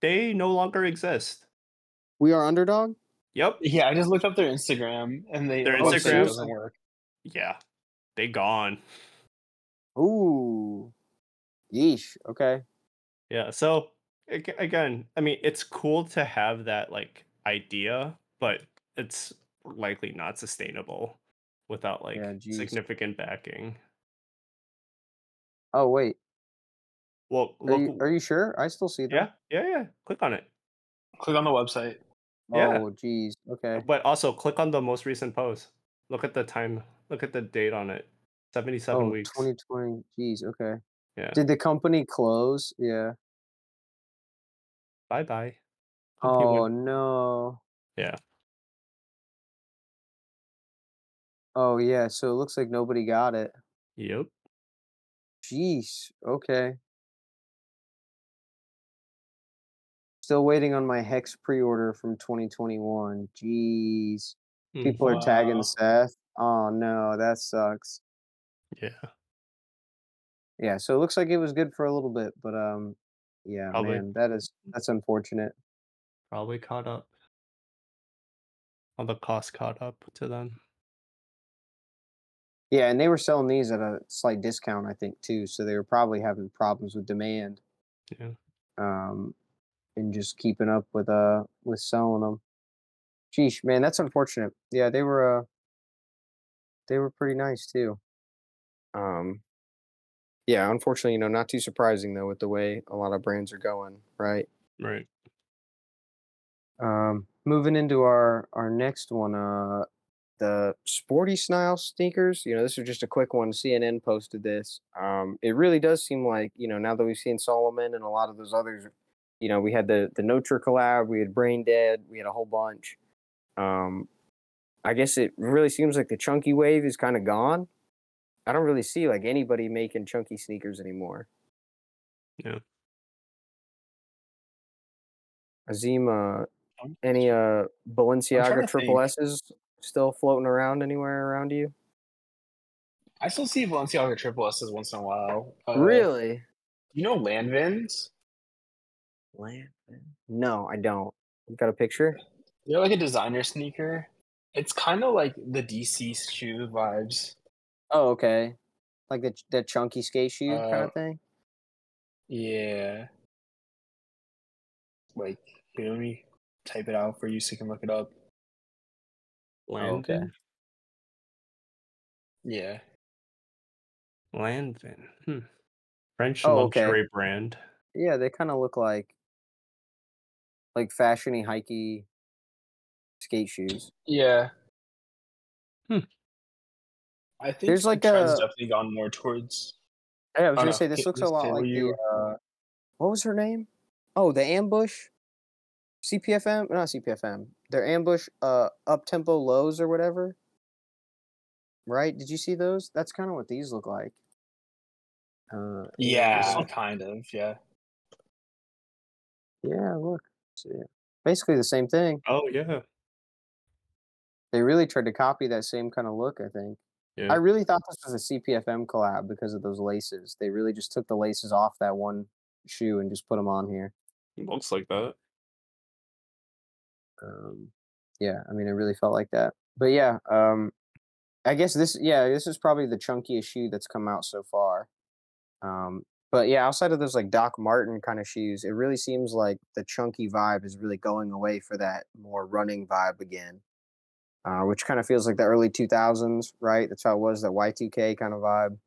They no longer exist. We are underdog. Yep. Yeah, I just looked up their Instagram and they Their website Instagram- doesn't work. Yeah. They gone. Ooh. Yeesh. Okay. Yeah. So again, I mean, it's cool to have that like idea, but it's likely not sustainable without like Yeah, significant backing. Oh wait. Well, Are look. you, are you sure? I still see that. yeah, yeah, yeah. Click on it. Click on the website. yeah. Oh geez. Okay. But also click on the most recent post. Look at the time. Look at the date on it. Seventy-seven Oh, weeks. 2020. Geez. Okay. Yeah. Did the company close? Yeah. Bye bye. Oh no. Yeah. Oh yeah. So it looks like nobody got it. Yep. Jeez. Okay. Still waiting on my Hex pre-order from 2021. Jeez. Mm, People are tagging Wow. Seth. Oh no, that sucks. Yeah. Yeah, so it looks like it was good for a little bit, but um yeah, Probably. man, that is that's unfortunate. Probably caught up. All the cost caught up to them. Yeah, and they were selling these at a slight discount, I think, too. So they were probably having problems with demand. Yeah. Um and just keeping up with uh with selling them. Sheesh, man, that's unfortunate. Yeah, they were uh they were pretty nice too. Um yeah, unfortunately, you know, not too surprising though with the way a lot of brands are going, right? Right. Um, moving into our our next one, uh, the sporty style sneakers. You know, this is just a quick one. CNN posted this. Um, it really does seem like you know now that we've seen Salomon and a lot of those others. You know, we had the the Notre collab, we had Brain Dead, we had a whole bunch. Um, I guess it really seems like the chunky wave is kind of gone. I don't really see like anybody making chunky sneakers anymore. Yeah. Azeem, uh, any uh Balenciaga triple think. S's still floating around anywhere around you? I still see Balenciaga triple S's once in a while. Uh, really? You know Lanvins? Lanvin? No, I don't. You got a picture? They're like a designer sneaker. It's kind of like the DC shoe vibes. Oh, okay. Like the the chunky skate shoe kind Uh, of thing. Yeah. Like, here, let me type it out for you so you can look it up. Oh, okay. Yeah. Lanvin. Hmm. French Oh, okay. luxury brand. Yeah, they kind of look like like fashiony, hikey skate shoes. Yeah. Hmm. I think There's the like trend's a- definitely gone more towards. Yeah, I was Oh, gonna no. say this looks a lot like the you- uh, what was her name? Oh, the ambush. CPFM, not CPFM. Their ambush, uh, up tempo lows or whatever. Right? Did you see those? That's kind of what these look like. Uh, Yeah, kind of. Yeah. Yeah, look. See. Basically the same thing. Oh yeah. They really tried to copy that same kind of look, I think. Yeah. I really thought this was a CPFM collab because of those laces. They really just took the laces off that one shoe and just put them on here. Looks like that. Um, yeah, I mean, it really felt like that. But yeah, um, I guess this, yeah, this is probably the chunkiest shoe that's come out so far. Um, but yeah, outside of those like Doc Marten kind of shoes, it really seems like the chunky vibe is really going away for that more running vibe again, uh, which kind of feels like the early 2000s, right? That's how it was, that Y2K kind of vibe.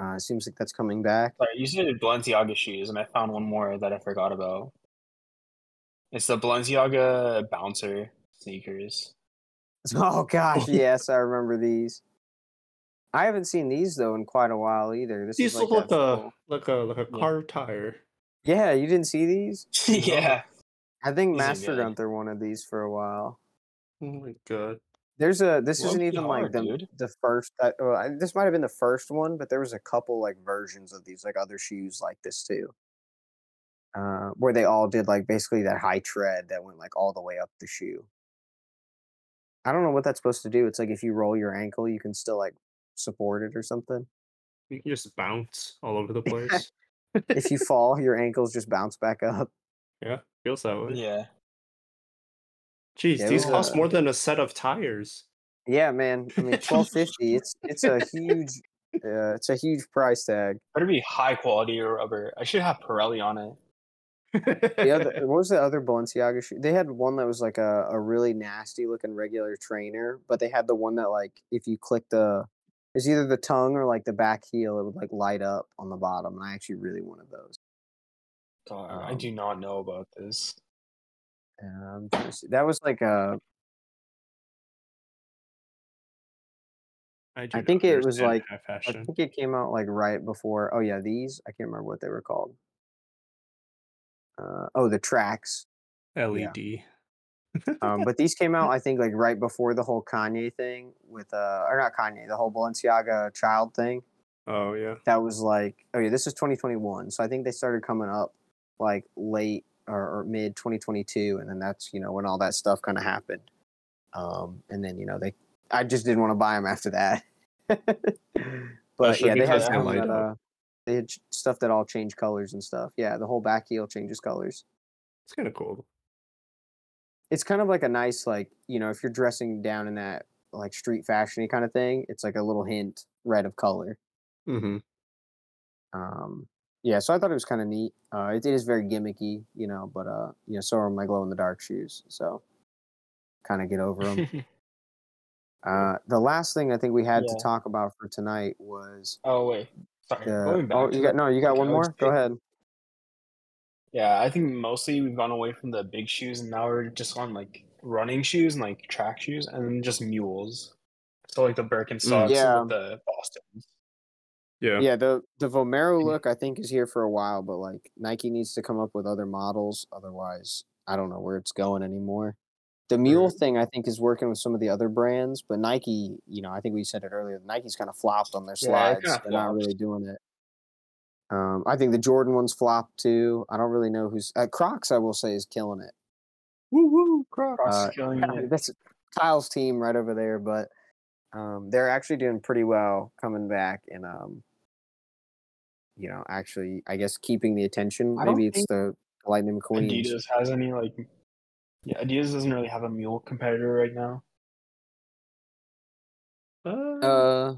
Uh, it seems like that's coming back. Sorry, you said Balenciaga shoes, and I found one more that I forgot about. It's the Balenciaga bouncer sneakers. Oh gosh, yes, I remember these. I haven't seen these though in quite a while either. This These is look like like a full- like a like a Yeah. car tire. Yeah, you didn't see these? yeah. I think These Master good. Gunther wanted these for a while. Oh my god. There's a this isn't Low-key even like the dude. the first. Uh, well, I- this might have been the first one, but there was a couple like versions of these, like other shoes like this too, uh, where they all did like basically that high tread that went like all the way up the shoe. I don't know what that's supposed to do. It's like if you roll your ankle, you can still like support it or something. You can just bounce all over the place. if you fall, your ankles just bounce back up. yeah, feels that way. Yeah. Jeez, Yeah, these was, cost uh, more than a set of tires. Yeah, man. I mean, twelve fifty. It's it's a huge, uh, it's a huge price tag. Better be high quality rubber. I should have Pirelli on it. The other, what was the other Balenciaga shoe? They had one that was like a, a really nasty looking regular trainer, but they had the one that like if you click the, it's either the tongue or like the back heel, it would like light up on the bottom, and I actually really wanted those. God, I Um, do not know about this. Um, trying to see. that was like a, I, I think it was like- I think it came out like right before. Oh yeah, these I can't remember what they were called. Uh, oh, the tracks. LED. Um, but these came out, I think, like right before the whole Kanye thing with, uh, or not Kanye, the whole Balenciaga child thing. Oh yeah. That was like, oh yeah, this is 2021. So I think they started coming up like late or, or mid 2022, and then that's you know when all that stuff kind of happened. Um, and then you know they, I just didn't want to buy them after that. but Especially yeah, they had that, uh, they had stuff that all change colors and stuff. Yeah, the whole back heel changes colors. It's kind of cool. it's kind of like a nice like you know if you're dressing down in that like street fashiony kind of thing it's like a little hint red of color Mm-hmm. um yeah so i thought it was kind of neat uh it, it is very gimmicky you know but uh you know so are my glow in the dark shoes so kind of get over them uh the last thing i think we had Yeah. to talk about for tonight was oh wait, sorry. the Going back oh you got no you got one more Galaxy. go ahead Yeah, I think mostly we've gone away from the big shoes, and now we're just on like running shoes and like track shoes, and then just mules. So like the Birkenstocks Mm, Yeah. and the Boston's. Yeah. yeah the the vomero Mhm. look i think is here for a while but like nike needs to come up with other models otherwise i don't know where it's going anymore the mule Right. thing i think is working with some of the other brands but nike you know i think we said it earlier nike's kind of flopped on their slides kinda they're not really doing it um, i think the jordan one's flopped too i don't really know who's uh, crocs i will say is killing it Woo woo, Crocs. Crocs Uh, killing I it. that's kyle's team right over there but um, they're actually doing pretty well coming back and um, you know actually i guess keeping the attention maybe it's the lightning mcqueen Adidas has any like. Yeah, Adidas doesn't really have a mule competitor right now. Uh, uh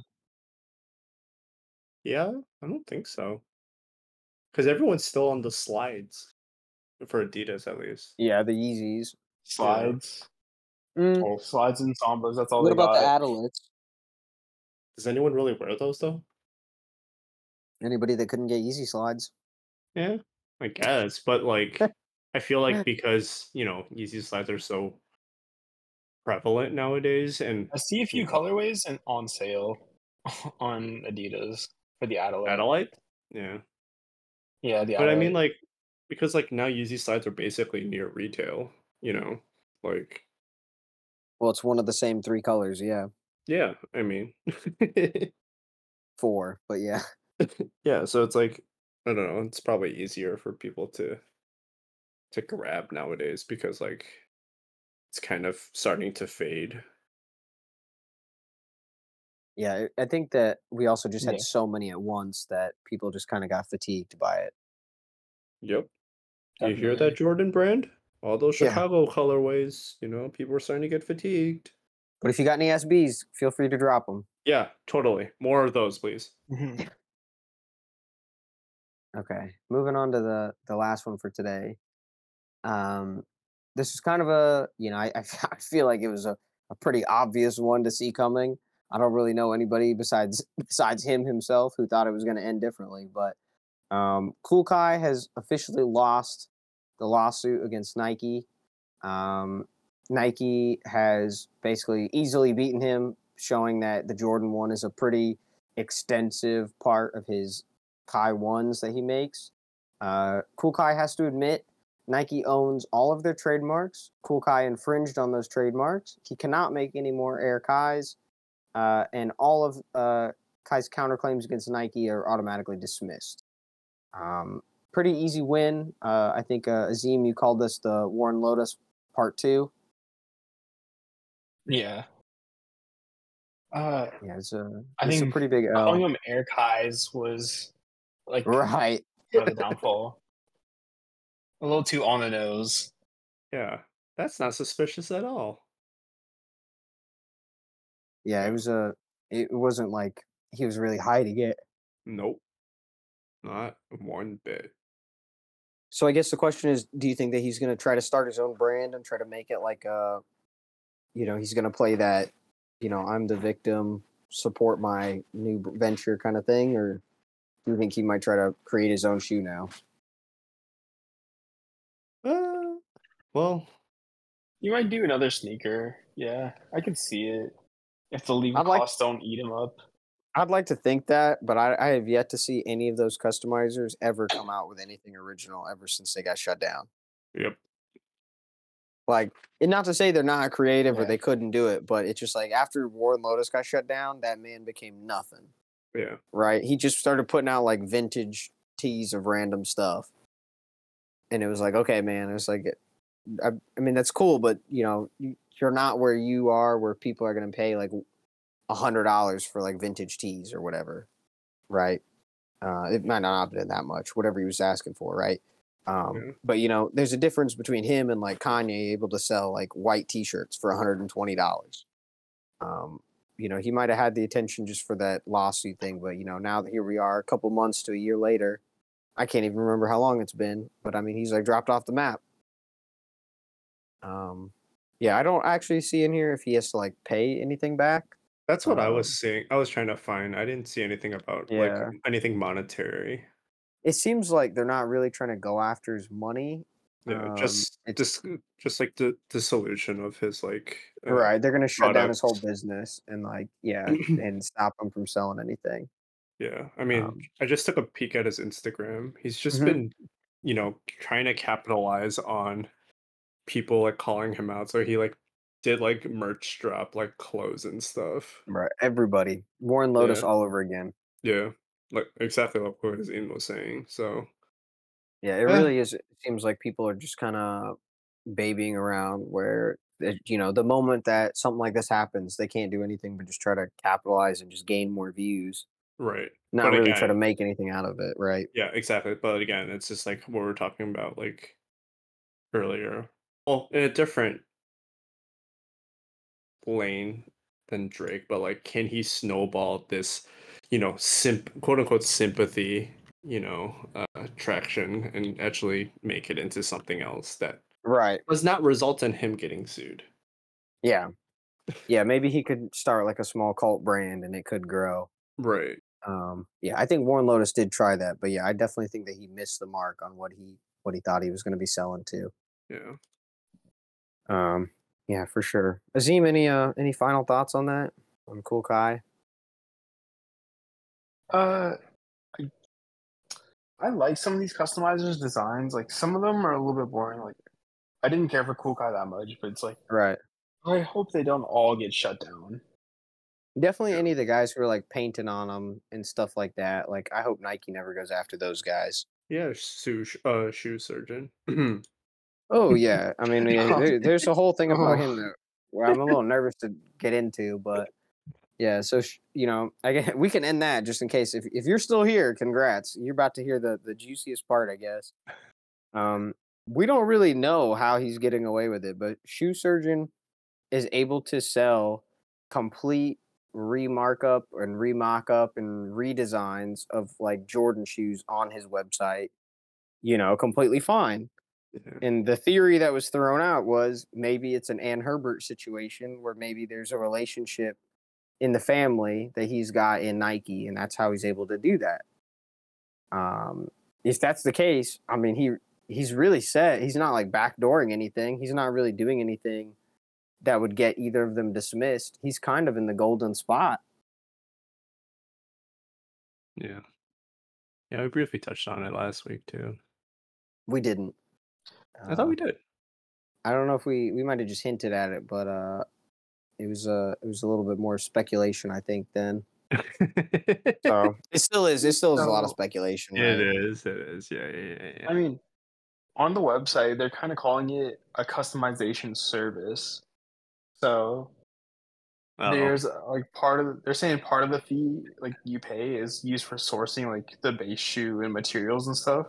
yeah, I don't think so. Because everyone's still on the slides for Adidas, at least. yeah the yeezys Slides, Mm, oh, slides and sambas. That's all they have. what about got. the adilettes Does anyone really wear those though? anybody that couldn't get Yeezy slides Yeah, I guess, but like, I feel like because you know Yeezy slides are so prevalent nowadays, and I see a few Yeah. colorways and on sale on Adidas for the Adelaide. Adelaide, yeah. Yeah, the But I mean, like, because like now Yeezy slides are basically near retail, you know, like, well it's one of the same three colors yeah yeah. I mean, four but yeah yeah. So it's like I don't know. It's probably easier for people to to grab nowadays because like it's kind of starting to fade. yeah i think that we also just had Yeah. so many at once that people just kind of got fatigued by it Yep. You hear that, Jordan brand? All those Yeah. Chicago colorways, you know, people are starting to get fatigued. but if you got any sbs feel free to drop them Yeah, totally. More of those, please. Okay, moving on to the the last one for today. Um, this is kind of a you know I, I feel like it was a, a pretty obvious one to see coming. I don't really know anybody besides besides him himself who thought it was going to end differently. But um, Kool Kiy has officially lost the lawsuit against Nike. Um, Nike has basically easily beaten him, showing that the Jordan one is a pretty extensive part of his Kiy ones that he makes. Uh, Kool Kiy has to admit Nike owns all of their trademarks. Kool Kiy infringed on those trademarks. He cannot make any more Air Kiys, uh, and all of uh, Kiy's counterclaims against Nike are automatically dismissed. Um, pretty easy win. Uh, I think uh, Azeem, you called this the Warren Lotas Part Two. Yeah. Uh, Yeah, it's a I it's a think pretty big calling him Eric Highs was like Right. the downfall. A little too on the nose. Yeah, that's not suspicious at all. Yeah, it was a. It wasn't like he was really hiding it. Nope, not one bit. So I guess the question is, do you think that he's going to try to start his own brand and try to make it like a, you know, he's going to play that, you know, I'm the victim, support my new venture kind of thing, or do you think he might try to create his own shoe now? Uh, well, You might do another sneaker. Yeah, I could see it. If the legal like- costs don't eat him up. I'd like to think that, but I, I have yet to see any of those customizers ever come out with anything original ever since they got shut down. yep. Like, and not to say they're not creative or they couldn't do it, but it's just like after Warren Lotas got shut down, that man became nothing. Yeah, right? He just started putting out like vintage tees of random stuff, and it was like, okay, man, it's like, I, I mean, that's cool, but you know, you, you're not where you are, where people are going to pay like a hundred dollars for like vintage tees or whatever, right? Uh, it might not have been that much, whatever he was asking for, right? Um, Yeah. But you know, there's a difference between him and like Kanye able to sell like white T-shirts for 120 dollars. Um, you know, he might have had the attention just for that lawsuit thing, but you know, now that here we are, a couple months to a year later, I can't even remember how long it's been, but I mean, he's like dropped off the map. Um, yeah, I don't actually see in here if he has to like pay anything back. that's what I Um, was seeing. I was trying to find. I didn't see anything about Yeah. like anything monetary. It seems like they're not really trying to go after his money. Yeah, Um, just just just like the dissolution of his like uh, right. They're gonna shut down his whole business and like yeah, and stop him from selling anything. Yeah, I mean, Um, I just took a peek at his Instagram. He's just Mhm. been, you know, trying to capitalize on people like calling him out. So he like did like merch drop like clothes and stuff. Right. Everybody. Warren Lotas Yeah. all over again. Yeah, like exactly like what Zine was saying. So Yeah, it Eh. really is. It seems like people are just kind of babying around where, it- you know, the moment that something like this happens, they can't do anything but just try to capitalize and just gain more views, right, not But really try to make anything out of it. Right. yeah, exactly. But again, it's just like what we are talking about like earlier. Well, in a different lane than Drake, but like, can he snowball this, you know, simp quote unquote sympathy, you know, uh, traction and actually make it into something else that Right. does not result in him getting sued? Yeah. Yeah. Maybe he could start like a small cult brand and it could grow. Right. Um, yeah, I think Warren Lotas did try that, but yeah, I definitely think that he missed the mark on what he what he thought he was going to be selling to. Yeah. Um, yeah, for sure. Azeem, any uh any final thoughts on that? On Kool Kiy? Uh, I, I like some of these customizers' designs. Like some of them are a little bit boring. Like I didn't care for Kool Kiy that much, but it's like Right. I hope they don't all get shut down. Definitely any of the guys who are like painting on them and stuff like that. Like I hope Nike never goes after those guys. Yeah. Shoe, uh, shoe surgeon. Oh yeah, I mean yeah, Oh. there, there's a whole thing about Oh. him that where I'm a little nervous to get into, but yeah. So sh- you know, I get, we can end that just in case if if you're still here, congrats. You're about to hear the the juiciest part, I guess. Um, we don't really know how he's getting away with it, but Shoe Surgeon is able to sell complete remarkup and remock up and redesigns of like Jordan shoes on his website. You know, completely fine. Yeah. And the theory that was thrown out was maybe it's an Ann Hebert situation where maybe there's a relationship in the family that he's got in Nike, and that's how he's able to do that. Um, if that's the case, I mean, he he's really set. He's not like backdooring anything. He's not really doing anything that would get either of them dismissed. He's kind of in the golden spot. Yeah. Yeah. We briefly touched on it last week too. We didn't. I thought we did. I don't know if we we might have just hinted at it, but uh, it was uh it was a little bit more speculation, I think. Then so it still is. It still is a lot of speculation. It right? is. It is. Yeah. Yeah. Yeah. yeah. I mean, on the website, they're kind of calling it a customization service. So Oh. there's uh, like part of they're saying part of the fee like you pay is used for sourcing like the base shoe and materials and stuff,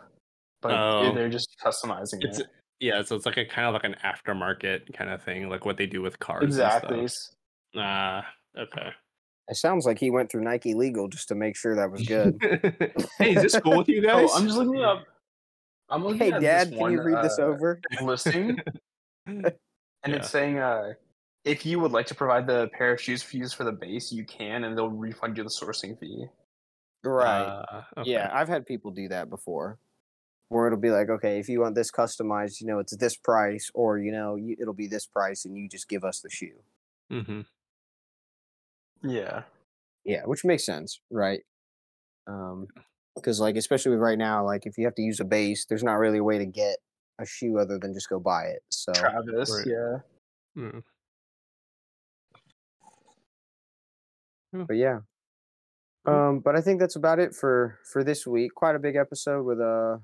but Oh. they're just customizing It's it. yeah, so it's like a kind of like an aftermarket kind of thing, like what they do with cars. Exactly. And stuff. Ah, okay. It sounds like he went through Nike Legal just to make sure that was good. hey, is this cool with you guys? Oh, I'm just looking up. I'm looking hey, at Dad, this can you one, read this uh, over? listing, and Yeah. it's saying uh, if you would like to provide the pair of shoes for use for the base, you can, and they'll refund you the sourcing fee. Right. Uh, okay. Yeah, I've had people do that before. Where it'll be like, okay, if you want this customized, you know, it's this price, or you know, you, it'll be this price, and you just give us the shoe. hmm Yeah. Yeah, which makes sense, right? Um, because like especially with right now, like if you have to use a base, there's not really a way to get a shoe other than just go buy it. So, Travis. Right. Yeah. Mm. but yeah. Um, but I think that's about it for for this week. Quite a big episode with uh,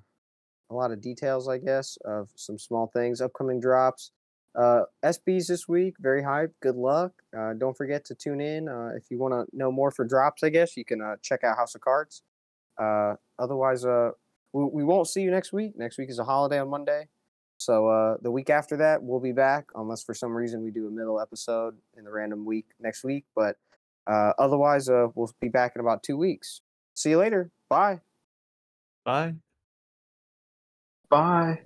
a lot of details, I guess, of some small things, upcoming drops. Uh, SBs this week, very hype. Good luck. Uh, don't forget to tune in. Uh, if you want to know more for drops, I guess you can uh, check out House of Cards. Uh, otherwise, uh, we, we won't see you next week. Next week is a holiday on Monday. So the week after that, we'll be back, unless for some reason we do a middle episode in the random week next week. But otherwise, we'll be back in about two weeks. See you later. Bye. Bye. Bye.